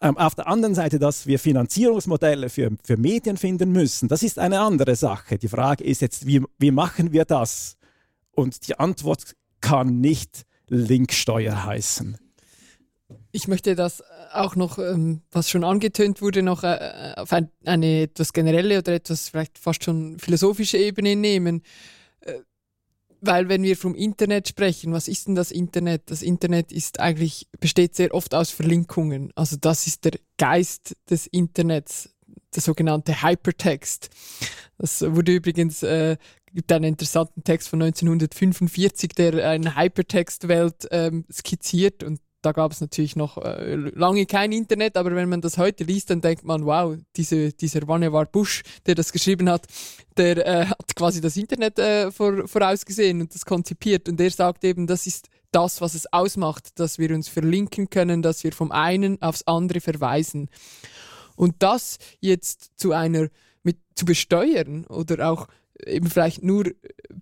Ähm, auf der anderen Seite, dass wir Finanzierungsmodelle für, für Medien finden müssen, das ist eine andere Sache. Die Frage ist jetzt, wie, wie machen wir das? Und die Antwort kann nicht Linksteuer heißen. Ich möchte das auch noch, ähm, was schon angetönt wurde, noch äh, auf ein, eine etwas generelle oder etwas vielleicht fast schon philosophische Ebene nehmen. Äh, weil wenn wir vom Internet sprechen, was ist denn das Internet? Das Internet ist eigentlich, besteht sehr oft aus Verlinkungen. Also das ist der Geist des Internets, der sogenannte Hypertext. Das wurde übrigens, äh, gibt einen interessanten Text von 1945, der eine Hypertext-Welt ähm, skizziert und da gab es natürlich noch äh, lange kein Internet, aber wenn man das heute liest, dann denkt man, wow, diese, dieser Vannevar Bush, der das geschrieben hat, der äh, hat quasi das Internet äh, vor, vorausgesehen und das konzipiert. Und er sagt eben, das ist das, was es ausmacht, dass wir uns verlinken können, dass wir vom einen aufs andere verweisen. Und das jetzt zu einer, mit, zu besteuern oder auch eben vielleicht nur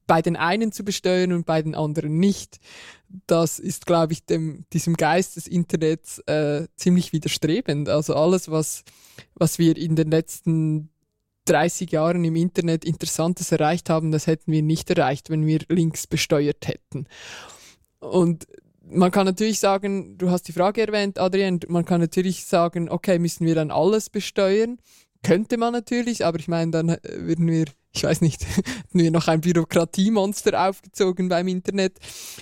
bei den einen zu besteuern und bei den anderen nicht, das ist, glaube ich, dem, diesem Geist des Internets äh, ziemlich widerstrebend. Also alles, was, was wir in den letzten 30 Jahren im Internet Interessantes erreicht haben, das hätten wir nicht erreicht, wenn wir Links besteuert hätten. Und man kann natürlich sagen, du hast die Frage erwähnt, Adrian, man kann natürlich sagen, okay, müssen wir dann alles besteuern? Könnte man natürlich, aber ich meine, dann äh, würden wir ich weiß nicht, mir noch ein Bürokratiemonster aufgezogen beim Internet.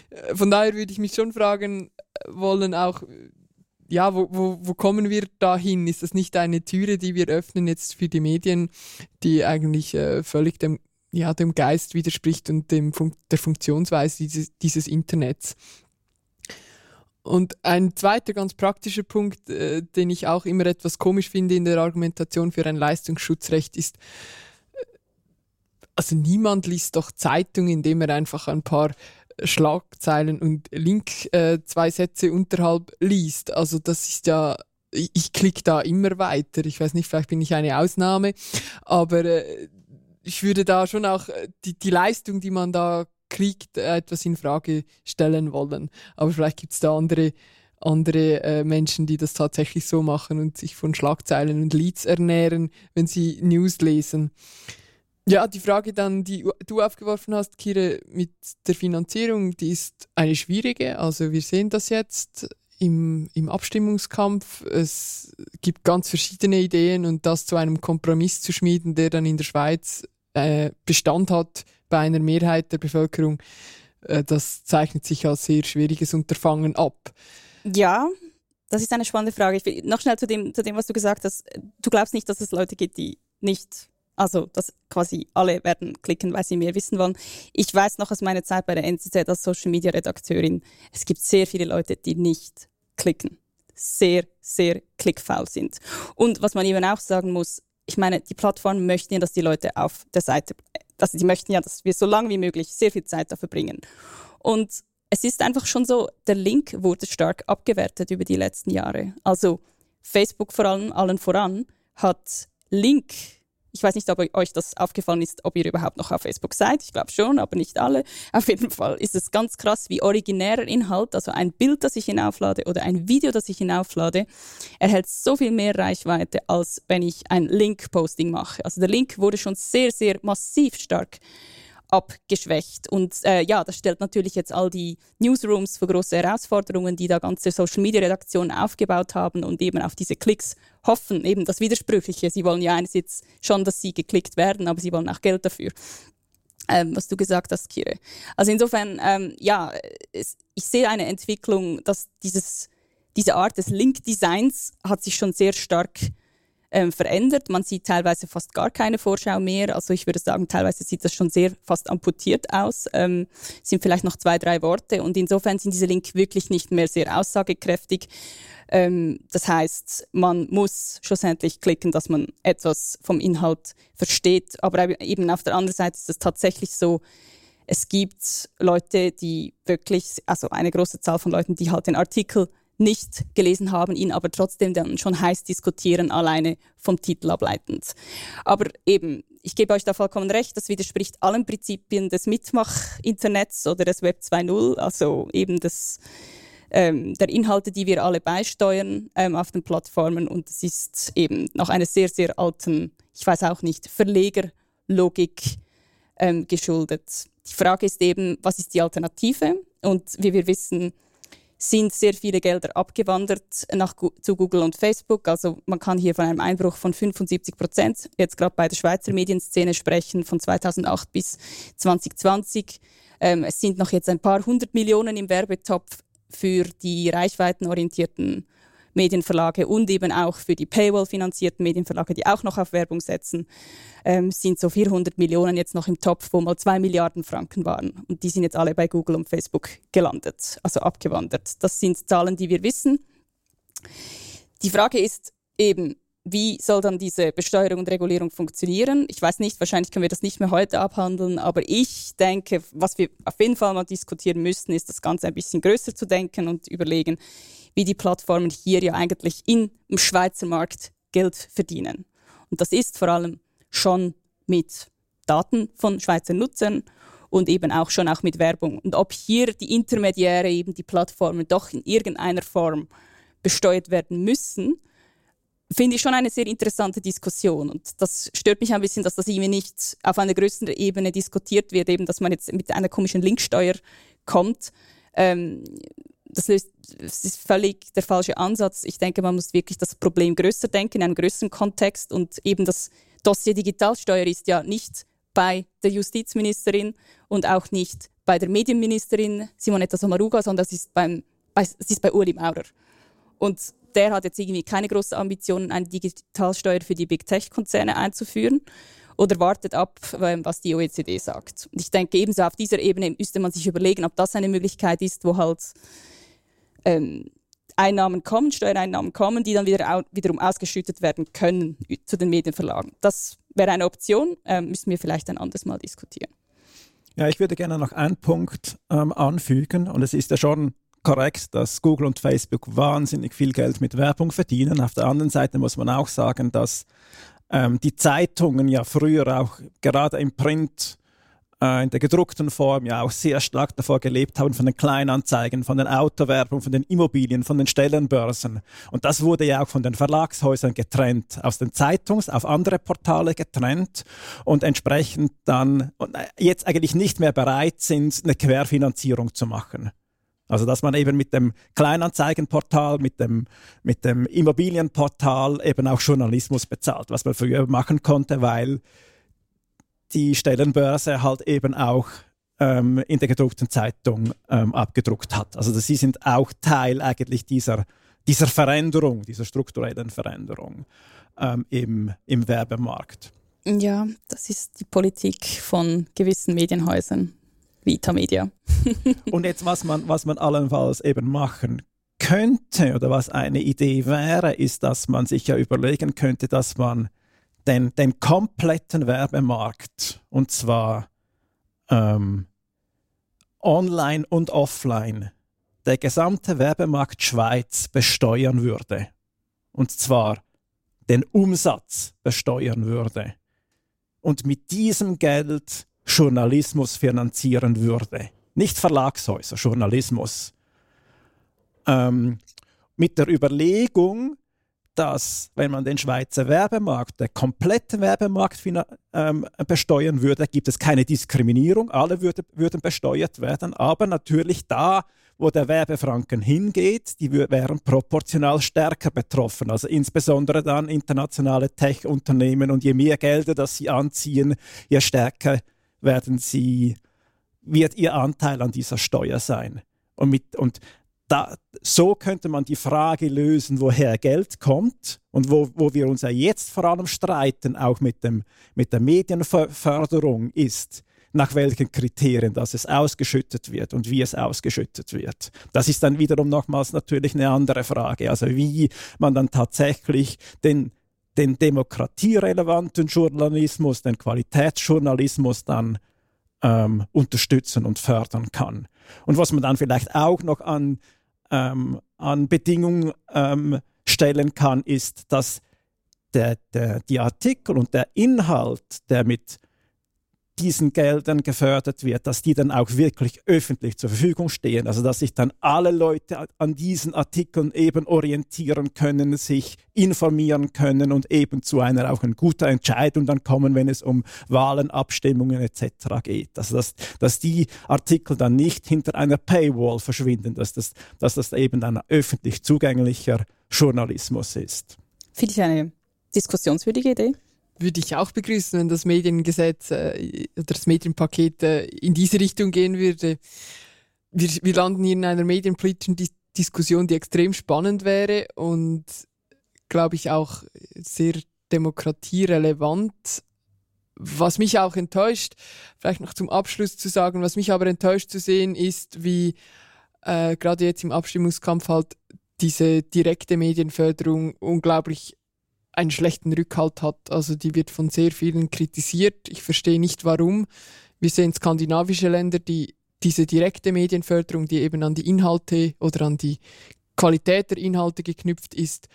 Äh, von daher würde ich mich schon fragen äh, wollen, auch ja, wo, wo, wo kommen wir dahin? Ist das nicht eine Türe, die wir öffnen jetzt für die Medien, die eigentlich äh, völlig dem, ja, dem Geist widerspricht und dem Fun der Funktionsweise dieses, dieses Internets? Und ein zweiter ganz praktischer Punkt, äh, den ich auch immer etwas komisch finde in der Argumentation für ein Leistungsschutzrecht, ist, äh, also niemand liest doch Zeitung, indem er einfach ein paar Schlagzeilen und Link äh, zwei Sätze unterhalb liest. Also das ist ja ich, ich klicke da immer weiter. Ich weiß nicht, vielleicht bin ich eine Ausnahme, aber äh, ich würde da schon auch äh, die, die Leistung, die man da kriegt, äh, etwas in Frage stellen wollen. Aber vielleicht gibt es da andere, andere äh, Menschen, die das tatsächlich so machen und sich von Schlagzeilen und Leads ernähren, wenn sie News lesen. Ja, die Frage dann, die du aufgeworfen hast, Kire, mit der Finanzierung, die ist eine schwierige. Also wir sehen das jetzt im, im Abstimmungskampf. Es gibt ganz verschiedene Ideen und das zu einem Kompromiss zu schmieden, der dann in der Schweiz äh, Bestand hat bei einer Mehrheit der Bevölkerung, äh, das zeichnet sich als sehr schwieriges Unterfangen ab. Ja, das ist eine spannende Frage. Will noch schnell zu dem, zu dem, was du gesagt hast. Du glaubst nicht, dass es Leute gibt, die nicht also, dass quasi alle werden klicken, weil sie mehr wissen wollen. Ich weiß noch aus meiner Zeit bei der NZZ als Social Media Redakteurin, es gibt sehr viele Leute, die nicht klicken. Sehr, sehr klickfaul sind. Und was man eben auch sagen muss, ich meine, die Plattformen möchten ja, dass die Leute auf der Seite, also die möchten ja, dass wir so lange wie möglich sehr viel Zeit da verbringen. Und es ist einfach schon so, der Link wurde stark abgewertet über die letzten Jahre. Also Facebook vor allem, allen voran, hat Link ich weiß nicht, ob euch das aufgefallen ist, ob ihr überhaupt noch auf Facebook seid. Ich glaube schon, aber nicht alle. Auf jeden Fall ist es ganz krass, wie originärer Inhalt, also ein Bild, das ich hinauflade oder ein Video, das ich hinauflade, erhält so viel mehr Reichweite, als wenn ich ein Link-Posting mache. Also der Link wurde schon sehr, sehr massiv stark abgeschwächt. Und äh, ja, das stellt natürlich jetzt all die Newsrooms vor große Herausforderungen, die da ganze Social-Media-Redaktionen aufgebaut haben und eben auf diese Klicks hoffen. Eben das Widersprüchliche. Sie wollen ja einerseits schon, dass sie geklickt werden, aber sie wollen auch Geld dafür. Ähm, was du gesagt hast, Kire. Also insofern, ähm, ja, es, ich sehe eine Entwicklung, dass dieses, diese Art des Link-Designs hat sich schon sehr stark ähm, verändert. Man sieht teilweise fast gar keine Vorschau mehr. Also ich würde sagen, teilweise sieht das schon sehr fast amputiert aus. Ähm, sind vielleicht noch zwei, drei Worte und insofern sind diese Link wirklich nicht mehr sehr aussagekräftig. Ähm, das heißt, man muss schlussendlich klicken, dass man etwas vom Inhalt versteht. Aber eben auf der anderen Seite ist es tatsächlich so, es gibt Leute, die wirklich, also eine große Zahl von Leuten, die halt den Artikel nicht gelesen haben, ihn aber trotzdem dann schon heiß diskutieren, alleine vom Titel ableitend. Aber eben, ich gebe euch da vollkommen recht, das widerspricht allen Prinzipien des Mitmach-Internets oder des Web 2.0, also eben des, ähm, der Inhalte, die wir alle beisteuern ähm, auf den Plattformen. Und es ist eben nach einer sehr, sehr alten, ich weiß auch nicht, Verlegerlogik ähm, geschuldet. Die Frage ist eben, was ist die Alternative? Und wie wir wissen, sind sehr viele Gelder abgewandert nach, zu Google und Facebook. Also man kann hier von einem Einbruch von 75 Prozent jetzt gerade bei der Schweizer Medienszene sprechen, von 2008 bis 2020. Ähm, es sind noch jetzt ein paar hundert Millionen im Werbetopf für die reichweitenorientierten Medienverlage und eben auch für die Paywall-finanzierten Medienverlage, die auch noch auf Werbung setzen, ähm, sind so 400 Millionen jetzt noch im Topf, wo mal 2 Milliarden Franken waren. Und die sind jetzt alle bei Google und Facebook gelandet, also abgewandert. Das sind Zahlen, die wir wissen. Die Frage ist eben, wie soll dann diese Besteuerung und Regulierung funktionieren? Ich weiß nicht, wahrscheinlich können wir das nicht mehr heute abhandeln, aber ich denke, was wir auf jeden Fall mal diskutieren müssten, ist das Ganze ein bisschen größer zu denken und überlegen, wie die Plattformen hier ja eigentlich im Schweizer Markt Geld verdienen. Und das ist vor allem schon mit Daten von Schweizer Nutzern und eben auch schon auch mit Werbung. Und ob hier die Intermediäre, eben die Plattformen doch in irgendeiner Form besteuert werden müssen, finde ich schon eine sehr interessante Diskussion. Und das stört mich ein bisschen, dass das irgendwie nicht auf einer größeren Ebene diskutiert wird, eben, dass man jetzt mit einer komischen Linksteuer kommt. Ähm, das, löst, das ist völlig der falsche Ansatz. Ich denke, man muss wirklich das Problem größer denken, in einem größeren Kontext. Und eben das Dossier Digitalsteuer ist ja nicht bei der Justizministerin und auch nicht bei der Medienministerin Simonetta Sommaruga, sondern es ist, beim, bei, es ist bei Uli Maurer. Und der hat jetzt irgendwie keine großen Ambitionen, eine Digitalsteuer für die Big Tech-Konzerne einzuführen oder wartet ab, ähm, was die OECD sagt. Und ich denke, ebenso auf dieser Ebene müsste man sich überlegen, ob das eine Möglichkeit ist, wo halt ähm, Einnahmen kommen, Steuereinnahmen kommen, die dann wieder au wiederum ausgeschüttet werden können zu den Medienverlagen. Das wäre eine Option, ähm, müssen wir vielleicht ein anderes Mal diskutieren. Ja, ich würde gerne noch einen Punkt ähm, anfügen und es ist ja schon korrekt, dass Google und Facebook wahnsinnig viel Geld mit Werbung verdienen. Auf der anderen Seite muss man auch sagen, dass ähm, die Zeitungen ja früher auch gerade im Print äh, in der gedruckten Form ja auch sehr stark davor gelebt haben, von den Kleinanzeigen, von den Autowerbung, von den Immobilien, von den Stellenbörsen. Und das wurde ja auch von den Verlagshäusern getrennt, aus den Zeitungs-, auf andere Portale getrennt und entsprechend dann äh, jetzt eigentlich nicht mehr bereit sind, eine Querfinanzierung zu machen. Also dass man eben mit dem Kleinanzeigenportal, mit dem, mit dem Immobilienportal eben auch Journalismus bezahlt, was man früher machen konnte, weil die Stellenbörse halt eben auch ähm, in der gedruckten Zeitung ähm, abgedruckt hat. Also sie sind auch Teil eigentlich dieser, dieser Veränderung, dieser strukturellen Veränderung ähm, im, im Werbemarkt. Ja, das ist die Politik von gewissen Medienhäusern. Vita Media. und jetzt, was man, was man allenfalls eben machen könnte oder was eine Idee wäre, ist, dass man sich ja überlegen könnte, dass man den, den kompletten Werbemarkt, und zwar ähm, online und offline, der gesamte Werbemarkt Schweiz besteuern würde. Und zwar den Umsatz besteuern würde. Und mit diesem Geld Journalismus finanzieren würde. Nicht Verlagshäuser, Journalismus. Ähm, mit der Überlegung, dass, wenn man den Schweizer Werbemarkt, der komplette Werbemarkt ähm, besteuern würde, gibt es keine Diskriminierung, alle würde, würden besteuert werden, aber natürlich da, wo der Werbefranken hingeht, die wären proportional stärker betroffen. Also insbesondere dann internationale Tech-Unternehmen und je mehr Gelder, das sie anziehen, je stärker werden sie, wird ihr Anteil an dieser Steuer sein. Und, mit, und da, so könnte man die Frage lösen, woher Geld kommt und wo, wo wir uns ja jetzt vor allem streiten, auch mit, dem, mit der Medienförderung, ist, nach welchen Kriterien das es ausgeschüttet wird und wie es ausgeschüttet wird. Das ist dann wiederum nochmals natürlich eine andere Frage. Also wie man dann tatsächlich den den demokratierelevanten Journalismus, den Qualitätsjournalismus dann ähm, unterstützen und fördern kann. Und was man dann vielleicht auch noch an, ähm, an Bedingungen ähm, stellen kann, ist, dass der, der, die Artikel und der Inhalt, der mit diesen Geldern gefördert wird, dass die dann auch wirklich öffentlich zur Verfügung stehen. Also dass sich dann alle Leute an diesen Artikeln eben orientieren können, sich informieren können und eben zu einer auch eine guten Entscheidung dann kommen, wenn es um Wahlen, Abstimmungen etc. geht. Also dass, dass die Artikel dann nicht hinter einer Paywall verschwinden, dass das, dass das eben ein öffentlich zugänglicher Journalismus ist. Finde ich eine diskussionswürdige Idee würde ich auch begrüßen, wenn das Mediengesetz äh, oder das Medienpaket äh, in diese Richtung gehen würde. Wir, wir landen hier in einer medienpolitischen Dis Diskussion, die extrem spannend wäre und glaube ich auch sehr demokratierelevant. Was mich auch enttäuscht, vielleicht noch zum Abschluss zu sagen, was mich aber enttäuscht zu sehen, ist, wie äh, gerade jetzt im Abstimmungskampf halt diese direkte Medienförderung unglaublich einen schlechten Rückhalt hat. Also die wird von sehr vielen kritisiert. Ich verstehe nicht warum. Wir sehen skandinavische Länder, die diese direkte Medienförderung, die eben an die Inhalte oder an die Qualität der Inhalte geknüpft ist,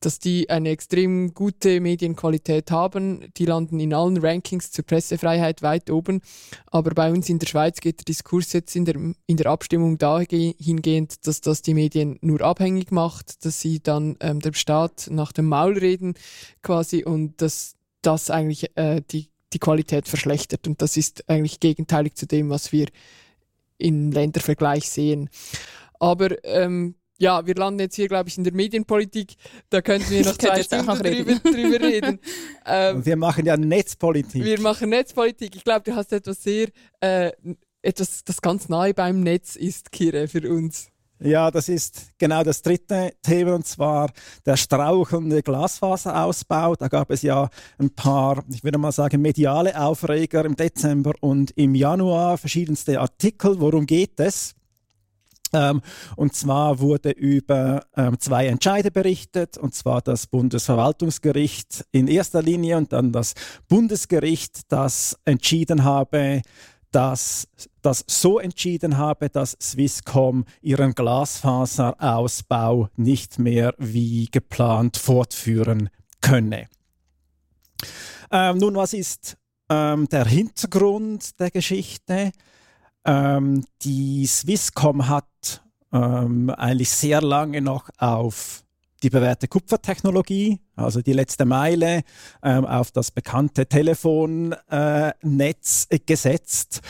dass die eine extrem gute Medienqualität haben. Die landen in allen Rankings zur Pressefreiheit weit oben. Aber bei uns in der Schweiz geht der Diskurs jetzt in der, in der Abstimmung dahingehend, dass das die Medien nur abhängig macht, dass sie dann ähm, dem Staat nach dem Maul reden quasi und dass das eigentlich äh, die, die Qualität verschlechtert. Und das ist eigentlich gegenteilig zu dem, was wir im Ländervergleich sehen. Aber ähm, ja, wir landen jetzt hier, glaube ich, in der Medienpolitik. Da könnten wir noch zwei Stunden drüber, drüber reden. Ähm, wir machen ja Netzpolitik. Wir machen Netzpolitik. Ich glaube, du hast etwas sehr, äh, etwas, das ganz nahe beim Netz ist, Kire, für uns. Ja, das ist genau das dritte Thema und zwar der strauchelnde Glasfaserausbau. Da gab es ja ein paar, ich würde mal sagen, mediale Aufreger im Dezember und im Januar, verschiedenste Artikel. Worum geht es? Ähm, und zwar wurde über ähm, zwei Entscheide berichtet, und zwar das Bundesverwaltungsgericht in erster Linie und dann das Bundesgericht, das entschieden habe, dass das so entschieden habe, dass Swisscom ihren Glasfaserausbau nicht mehr wie geplant fortführen könne. Ähm, nun, was ist ähm, der Hintergrund der Geschichte? Ähm, die Swisscom hat ähm, eigentlich sehr lange noch auf die bewährte Kupfertechnologie, also die letzte Meile, ähm, auf das bekannte Telefonnetz äh, gesetzt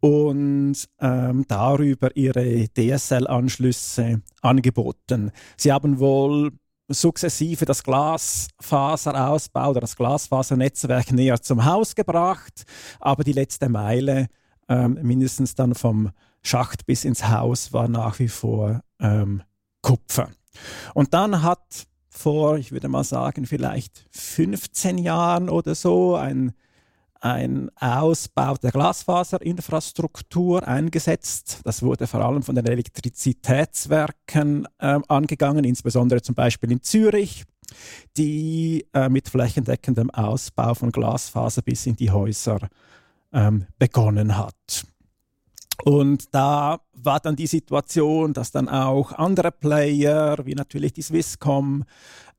und ähm, darüber ihre DSL-Anschlüsse angeboten. Sie haben wohl sukzessive das Glasfaserausbau oder das Glasfasernetzwerk näher zum Haus gebracht, aber die letzte Meile, ähm, mindestens dann vom Schacht bis ins Haus, war nach wie vor ähm, Kupfer. Und dann hat vor, ich würde mal sagen, vielleicht 15 Jahren oder so ein, ein Ausbau der Glasfaserinfrastruktur eingesetzt. Das wurde vor allem von den Elektrizitätswerken äh, angegangen, insbesondere zum Beispiel in Zürich, die äh, mit flächendeckendem Ausbau von Glasfaser bis in die Häuser ähm, begonnen hat. Und da war dann die Situation, dass dann auch andere Player, wie natürlich die Swisscom,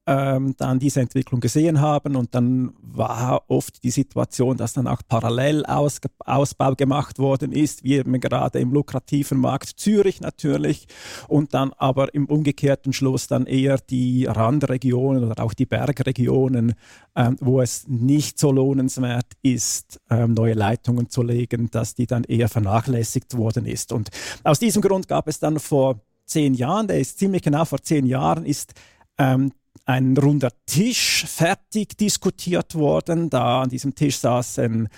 ähm, dann diese Entwicklung gesehen haben und dann war oft die Situation, dass dann auch parallel Aus Ausbau gemacht worden ist, wie eben gerade im lukrativen Markt Zürich natürlich und dann aber im umgekehrten Schluss dann eher die Randregionen oder auch die Bergregionen, ähm, wo es nicht so lohnenswert ist, ähm, neue Leitungen zu legen, dass die dann eher vernachlässigt worden ist. Und aus diesem Grund gab es dann vor zehn Jahren, der ist ziemlich genau vor zehn Jahren, ist ähm, ein runder Tisch fertig diskutiert worden. Da an diesem Tisch saßen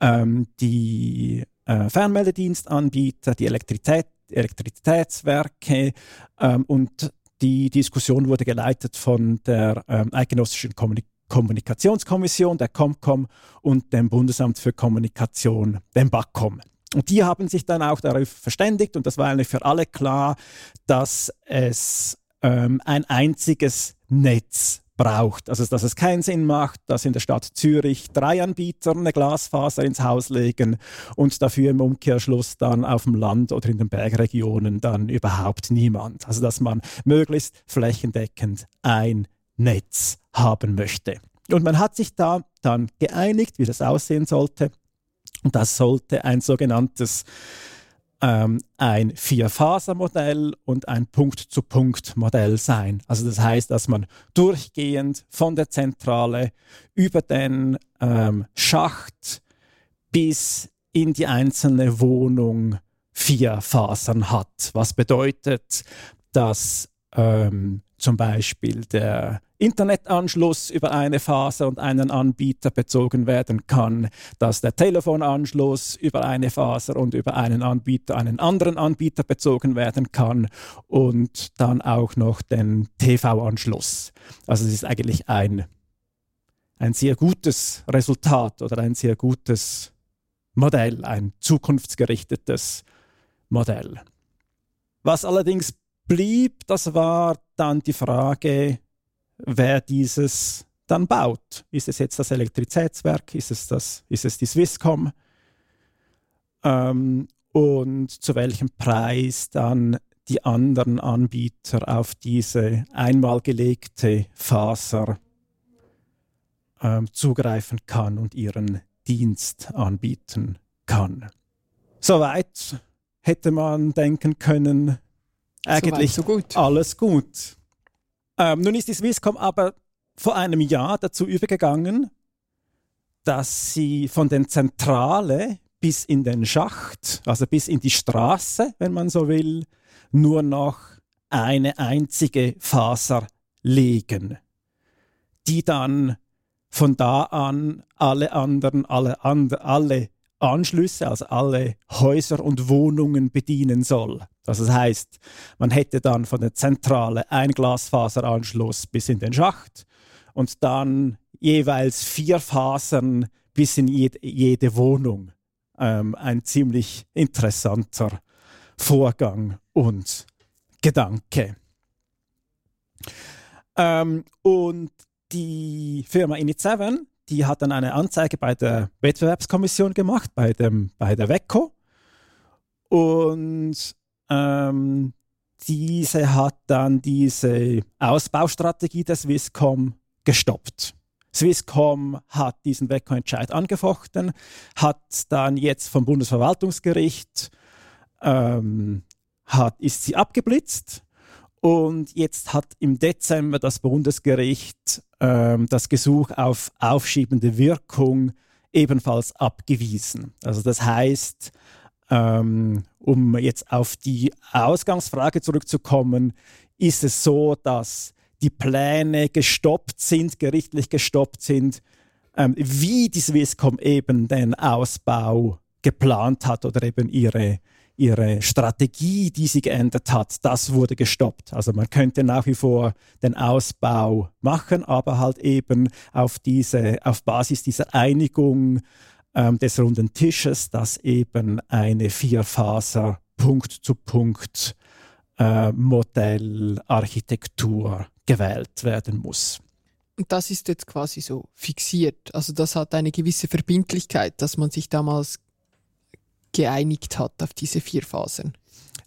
ähm, die äh, Fernmeldedienstanbieter, die Elektrizität, Elektrizitätswerke ähm, und die Diskussion wurde geleitet von der ähm, Eidgenössischen Kommunik Kommunikationskommission, der COMCOM und dem Bundesamt für Kommunikation, dem BAKOM. Und die haben sich dann auch darauf verständigt und das war eigentlich für alle klar, dass es ähm, ein einziges Netz braucht. Also dass es keinen Sinn macht, dass in der Stadt Zürich drei Anbieter eine Glasfaser ins Haus legen und dafür im Umkehrschluss dann auf dem Land oder in den Bergregionen dann überhaupt niemand. Also dass man möglichst flächendeckend ein Netz haben möchte. Und man hat sich da dann geeinigt, wie das aussehen sollte. Und das sollte ein sogenanntes ähm, ein Vier-Phaser-Modell und ein Punkt-zu-Punkt-Modell sein. Also das heißt, dass man durchgehend von der Zentrale über den ähm, Schacht bis in die einzelne Wohnung vier Fasern hat. Was bedeutet, dass ähm, zum Beispiel der Internetanschluss über eine Faser und einen Anbieter bezogen werden kann, dass der Telefonanschluss über eine Faser und über einen Anbieter einen anderen Anbieter bezogen werden kann und dann auch noch den TV-Anschluss. Also es ist eigentlich ein, ein sehr gutes Resultat oder ein sehr gutes Modell, ein zukunftsgerichtetes Modell. Was allerdings blieb, das war dann die Frage, wer dieses dann baut. Ist es jetzt das Elektrizitätswerk? Ist es, das, ist es die Swisscom? Ähm, und zu welchem Preis dann die anderen Anbieter auf diese einmal gelegte Faser ähm, zugreifen kann und ihren Dienst anbieten kann. Soweit hätte man denken können, eigentlich so gut. alles gut. Ähm, nun ist die Swisscom aber vor einem Jahr dazu übergegangen, dass sie von der Zentrale bis in den Schacht, also bis in die Straße, wenn man so will, nur noch eine einzige Faser legen, die dann von da an alle anderen, alle, and, alle Anschlüsse, also alle Häuser und Wohnungen bedienen soll. Das heißt, man hätte dann von der Zentrale ein Glasfaseranschluss bis in den Schacht und dann jeweils vier Fasern bis in jede, jede Wohnung. Ähm, ein ziemlich interessanter Vorgang und Gedanke. Ähm, und die Firma Init7, die hat dann eine Anzeige bei der Wettbewerbskommission gemacht, bei, dem, bei der WECO. Und ähm, diese hat dann diese Ausbaustrategie der Swisscom gestoppt. Swisscom hat diesen WECO-Entscheid angefochten, hat dann jetzt vom Bundesverwaltungsgericht ähm, hat, ist sie abgeblitzt und jetzt hat im Dezember das Bundesgericht ähm, das Gesuch auf aufschiebende Wirkung ebenfalls abgewiesen. Also das heißt, ähm, um jetzt auf die Ausgangsfrage zurückzukommen, ist es so, dass die Pläne gestoppt sind, gerichtlich gestoppt sind, ähm, wie die Swisscom eben den Ausbau geplant hat oder eben ihre ihre Strategie, die sie geändert hat, das wurde gestoppt. Also man könnte nach wie vor den Ausbau machen, aber halt eben auf diese, auf Basis dieser Einigung ähm, des runden Tisches, dass eben eine Vierfaser Punkt zu Punkt äh, Modellarchitektur gewählt werden muss. Und das ist jetzt quasi so fixiert. Also das hat eine gewisse Verbindlichkeit, dass man sich damals geeinigt hat auf diese vier Phasen?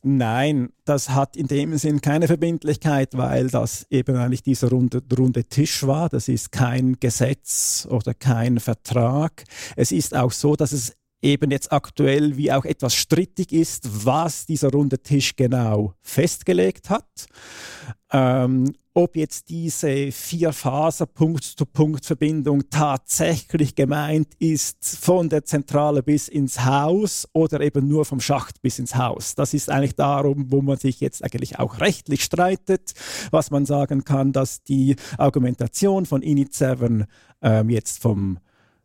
Nein, das hat in dem Sinn keine Verbindlichkeit, weil das eben eigentlich dieser runde, runde Tisch war. Das ist kein Gesetz oder kein Vertrag. Es ist auch so, dass es eben jetzt aktuell wie auch etwas strittig ist, was dieser runde Tisch genau festgelegt hat. Ähm, ob jetzt diese Vier-Faser-Punkt-zu-Punkt-Verbindung tatsächlich gemeint ist von der Zentrale bis ins Haus oder eben nur vom Schacht bis ins Haus. Das ist eigentlich darum, wo man sich jetzt eigentlich auch rechtlich streitet, was man sagen kann, dass die Argumentation von Init 7 ähm, jetzt vom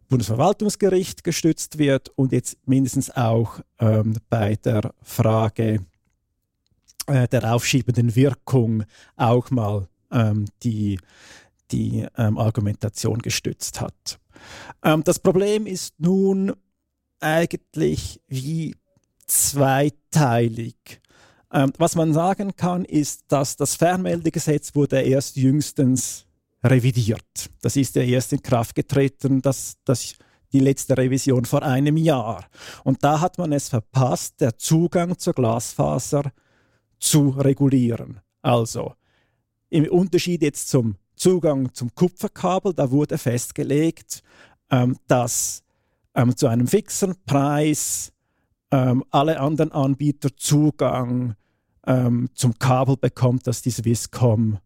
Bundesverwaltungsgericht gestützt wird und jetzt mindestens auch ähm, bei der Frage äh, der aufschiebenden Wirkung auch mal ähm, die, die ähm, Argumentation gestützt hat. Ähm, das Problem ist nun eigentlich wie zweiteilig. Ähm, was man sagen kann, ist, dass das Fernmeldegesetz wurde erst jüngstens revidiert. Das ist ja erst in Kraft getreten, dass das die letzte Revision vor einem Jahr. Und da hat man es verpasst, der Zugang zur Glasfaser zu regulieren. Also im Unterschied jetzt zum Zugang zum Kupferkabel, da wurde festgelegt, ähm, dass ähm, zu einem fixen Preis ähm, alle anderen Anbieter Zugang ähm, zum Kabel bekommt, das die Swisscom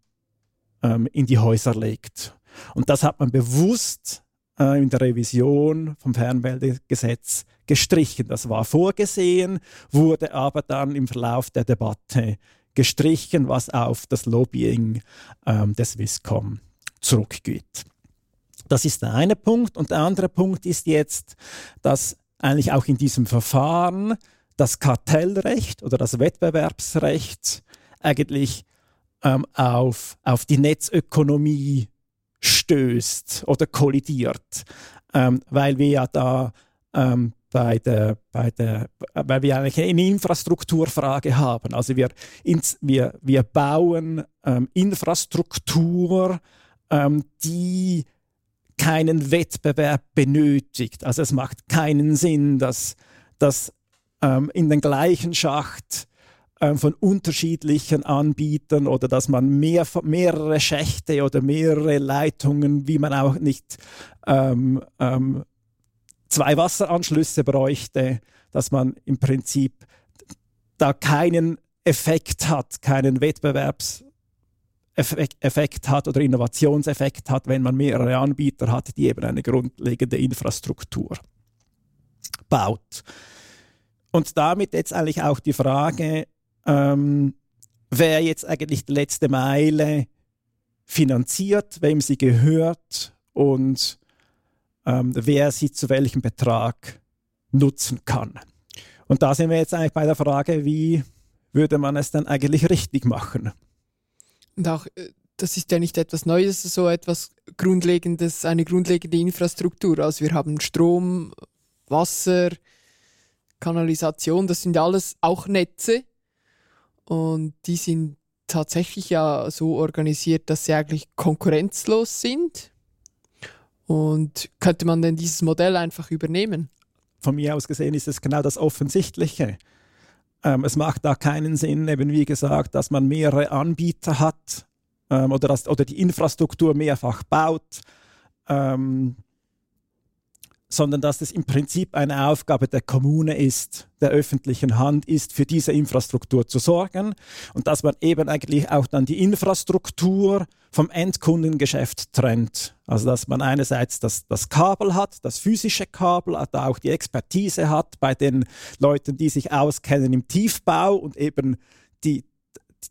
ähm, in die Häuser legt. Und das hat man bewusst äh, in der Revision vom Fernmeldegesetz gestrichen. Das war vorgesehen, wurde aber dann im Verlauf der Debatte gestrichen, was auf das Lobbying ähm, des Swisscom zurückgeht. Das ist der eine Punkt. Und der andere Punkt ist jetzt, dass eigentlich auch in diesem Verfahren das Kartellrecht oder das Wettbewerbsrecht eigentlich ähm, auf, auf die Netzökonomie stößt oder kollidiert, ähm, weil wir ja da ähm, bei der, bei der, weil wir eigentlich eine Infrastrukturfrage haben. Also wir, ins, wir, wir bauen ähm, Infrastruktur, ähm, die keinen Wettbewerb benötigt. Also es macht keinen Sinn, dass, dass ähm, in den gleichen Schacht ähm, von unterschiedlichen Anbietern oder dass man mehr, mehrere Schächte oder mehrere Leitungen, wie man auch nicht ähm, ähm, zwei Wasseranschlüsse bräuchte, dass man im Prinzip da keinen Effekt hat, keinen Wettbewerbseffekt hat oder Innovationseffekt hat, wenn man mehrere Anbieter hat, die eben eine grundlegende Infrastruktur baut. Und damit jetzt eigentlich auch die Frage, ähm, wer jetzt eigentlich die letzte Meile finanziert, wem sie gehört und ähm, wer sie zu welchem Betrag nutzen kann. Und da sind wir jetzt eigentlich bei der Frage, wie würde man es dann eigentlich richtig machen? Und auch, äh, das ist ja nicht etwas Neues, so etwas Grundlegendes, eine grundlegende Infrastruktur. Also wir haben Strom, Wasser, Kanalisation, das sind alles auch Netze. Und die sind tatsächlich ja so organisiert, dass sie eigentlich konkurrenzlos sind. Und könnte man denn dieses Modell einfach übernehmen? Von mir aus gesehen ist es genau das Offensichtliche. Ähm, es macht da keinen Sinn, eben wie gesagt, dass man mehrere Anbieter hat ähm, oder, das, oder die Infrastruktur mehrfach baut. Ähm, sondern dass es im Prinzip eine Aufgabe der Kommune ist, der öffentlichen Hand ist, für diese Infrastruktur zu sorgen und dass man eben eigentlich auch dann die Infrastruktur vom Endkundengeschäft trennt. Also dass man einerseits das, das Kabel hat, das physische Kabel, da auch die Expertise hat bei den Leuten, die sich auskennen im Tiefbau und eben die,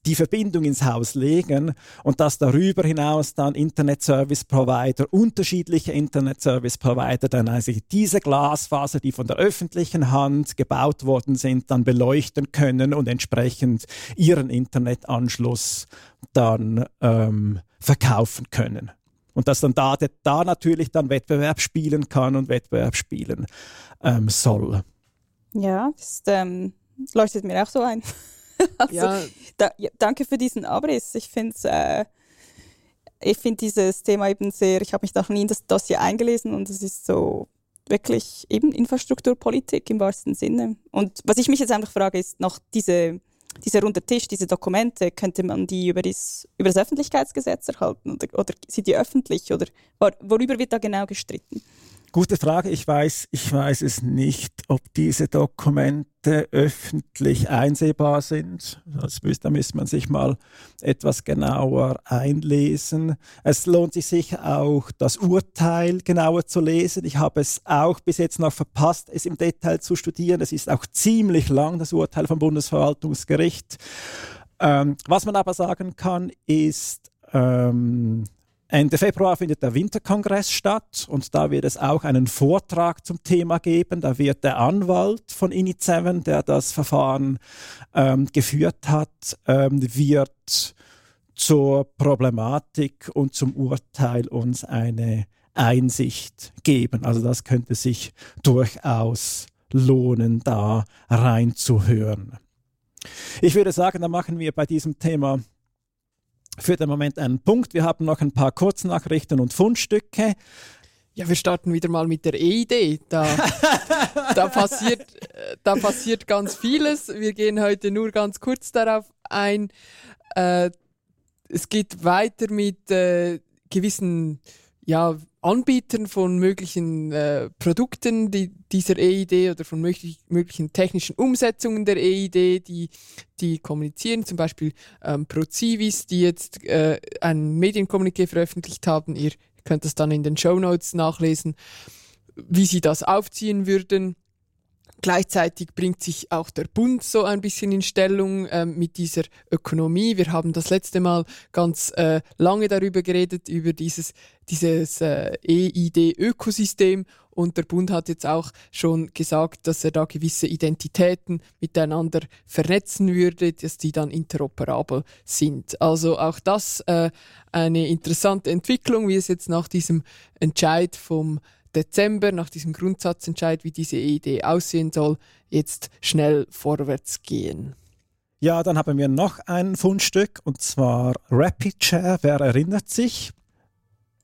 die Verbindung ins Haus legen und dass darüber hinaus dann Internet Service Provider, unterschiedliche Internet Service Provider dann also diese Glasfaser, die von der öffentlichen Hand gebaut worden sind, dann beleuchten können und entsprechend ihren Internetanschluss dann ähm, verkaufen können. Und dass dann da, da natürlich dann Wettbewerb spielen kann und Wettbewerb spielen ähm, soll. Ja, das ähm, leuchtet mir auch so ein. also, ja. Da, ja, danke für diesen Abriss. Ich finde äh, ich dieses Thema eben sehr, ich habe mich noch nie in das Dossier eingelesen und es ist so wirklich eben Infrastrukturpolitik im wahrsten Sinne. Und was ich mich jetzt einfach frage, ist noch diese, dieser runde Tisch, diese Dokumente, könnte man die über das, über das Öffentlichkeitsgesetz erhalten oder, oder sind die öffentlich oder worüber wird da genau gestritten? Gute Frage. Ich weiß, ich weiß es nicht, ob diese Dokumente öffentlich einsehbar sind. Das da müsste man sich mal etwas genauer einlesen. Es lohnt sich sicher auch, das Urteil genauer zu lesen. Ich habe es auch bis jetzt noch verpasst, es im Detail zu studieren. Es ist auch ziemlich lang, das Urteil vom Bundesverwaltungsgericht. Ähm, was man aber sagen kann, ist, ähm, Ende Februar findet der Winterkongress statt und da wird es auch einen Vortrag zum Thema geben. Da wird der Anwalt von Init7, der das Verfahren ähm, geführt hat, ähm, wird zur Problematik und zum Urteil uns eine Einsicht geben. Also das könnte sich durchaus lohnen, da reinzuhören. Ich würde sagen, da machen wir bei diesem Thema für den Moment einen Punkt. Wir haben noch ein paar Kurznachrichten und Fundstücke. Ja, wir starten wieder mal mit der E-Idee. Da, da, passiert, da passiert ganz vieles. Wir gehen heute nur ganz kurz darauf ein. Äh, es geht weiter mit äh, gewissen ja, Anbietern von möglichen äh, Produkten die, dieser EID oder von möglich, möglichen technischen Umsetzungen der EID, die, die kommunizieren, zum Beispiel ähm, ProCivis, die jetzt äh, ein Medienkommuniqué veröffentlicht haben. Ihr könnt das dann in den Show Notes nachlesen, wie sie das aufziehen würden. Gleichzeitig bringt sich auch der Bund so ein bisschen in Stellung ähm, mit dieser Ökonomie. Wir haben das letzte Mal ganz äh, lange darüber geredet, über dieses, dieses äh, EID-Ökosystem. Und der Bund hat jetzt auch schon gesagt, dass er da gewisse Identitäten miteinander vernetzen würde, dass die dann interoperabel sind. Also auch das äh, eine interessante Entwicklung, wie es jetzt nach diesem Entscheid vom Dezember, nach diesem Grundsatzentscheid, wie diese Idee aussehen soll, jetzt schnell vorwärts gehen. Ja, dann haben wir noch ein Fundstück und zwar RapidShare. Wer erinnert sich?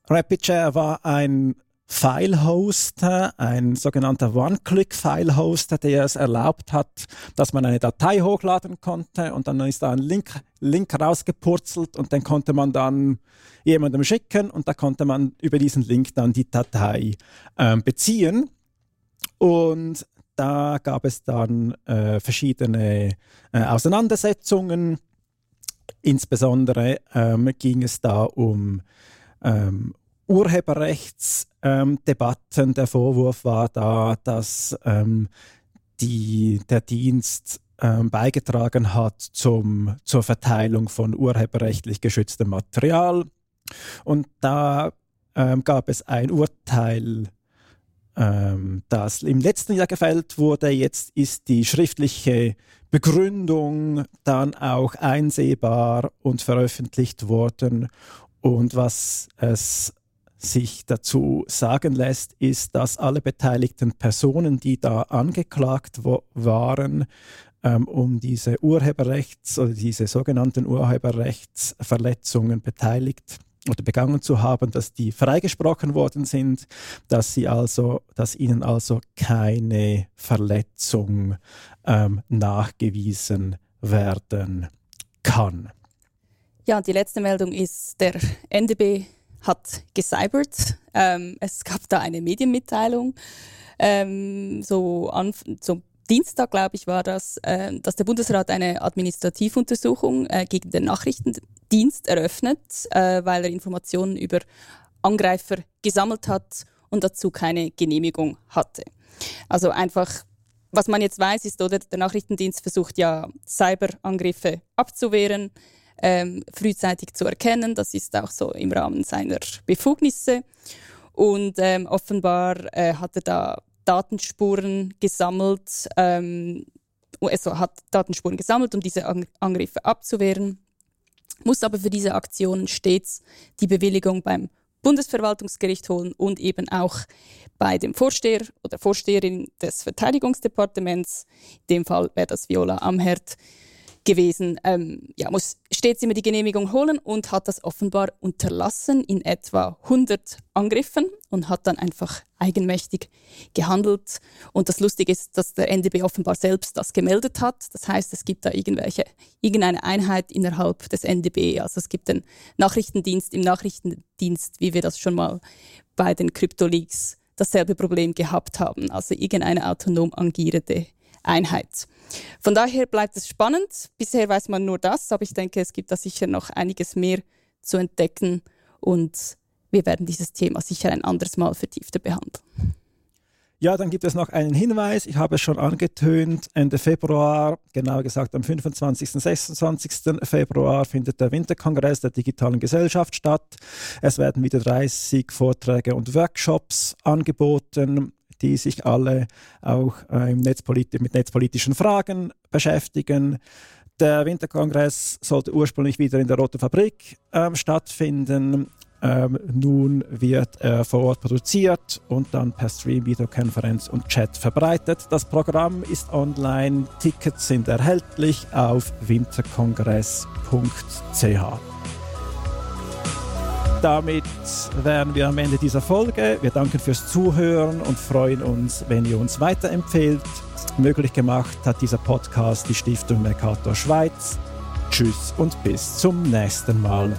RapidShare war ein File-Hoster, ein sogenannter One-Click-File-Hoster, der es erlaubt hat, dass man eine Datei hochladen konnte und dann ist da ein Link, Link rausgepurzelt und den konnte man dann jemandem schicken und da konnte man über diesen Link dann die Datei äh, beziehen. Und da gab es dann äh, verschiedene äh, Auseinandersetzungen. Insbesondere ähm, ging es da um ähm, Urheberrechtsdebatten. Ähm, der Vorwurf war da, dass ähm, die, der Dienst ähm, beigetragen hat zum, zur Verteilung von urheberrechtlich geschütztem Material. Und da ähm, gab es ein Urteil ähm, das im letzten Jahr gefällt wurde. Jetzt ist die schriftliche Begründung dann auch einsehbar und veröffentlicht worden. Und was es sich dazu sagen lässt, ist, dass alle beteiligten Personen, die da angeklagt waren, ähm, um diese Urheberrechts- oder diese sogenannten Urheberrechtsverletzungen beteiligt oder begangen zu haben, dass die freigesprochen worden sind, dass sie also, dass ihnen also keine Verletzung ähm, nachgewiesen werden kann. Ja, die letzte Meldung ist, der NDB hat gecybert. Ähm, es gab da eine Medienmitteilung, ähm, so, an, so Dienstag, glaube ich, war das, äh, dass der Bundesrat eine Administrativuntersuchung äh, gegen den Nachrichtendienst eröffnet, äh, weil er Informationen über Angreifer gesammelt hat und dazu keine Genehmigung hatte. Also einfach, was man jetzt weiß, ist, oder der Nachrichtendienst versucht ja Cyberangriffe abzuwehren ähm, frühzeitig zu erkennen. Das ist auch so im Rahmen seiner Befugnisse. Und ähm, offenbar äh, hat er da Datenspuren gesammelt, ähm, also hat Datenspuren gesammelt, um diese Angriffe abzuwehren, muss aber für diese Aktionen stets die Bewilligung beim Bundesverwaltungsgericht holen und eben auch bei dem Vorsteher oder Vorsteherin des Verteidigungsdepartements, in dem Fall wäre das Viola Amherd, gewesen. Ähm, ja, muss stets immer die Genehmigung holen und hat das offenbar unterlassen in etwa 100 Angriffen und hat dann einfach eigenmächtig gehandelt. Und das Lustige ist, dass der NDB offenbar selbst das gemeldet hat. Das heißt, es gibt da irgendwelche, irgendeine Einheit innerhalb des NDB. Also es gibt den Nachrichtendienst im Nachrichtendienst, wie wir das schon mal bei den Kryptoleaks dasselbe Problem gehabt haben. Also irgendeine autonom agierende Einheit. Von daher bleibt es spannend. Bisher weiß man nur das, aber ich denke, es gibt da sicher noch einiges mehr zu entdecken und wir werden dieses Thema sicher ein anderes Mal vertiefter behandeln. Ja, dann gibt es noch einen Hinweis. Ich habe es schon angetönt. Ende Februar, genauer gesagt am 25. 26. Februar, findet der Winterkongress der digitalen Gesellschaft statt. Es werden wieder 30 Vorträge und Workshops angeboten die sich alle auch äh, Netzpolit mit netzpolitischen Fragen beschäftigen. Der Winterkongress sollte ursprünglich wieder in der Roten Fabrik ähm, stattfinden. Ähm, nun wird er vor Ort produziert und dann per Stream, Videokonferenz und Chat verbreitet. Das Programm ist online, Tickets sind erhältlich auf winterkongress.ch damit wären wir am Ende dieser Folge. Wir danken fürs Zuhören und freuen uns, wenn ihr uns weiterempfehlt. Möglich gemacht hat dieser Podcast die Stiftung Mercator Schweiz. Tschüss und bis zum nächsten Mal.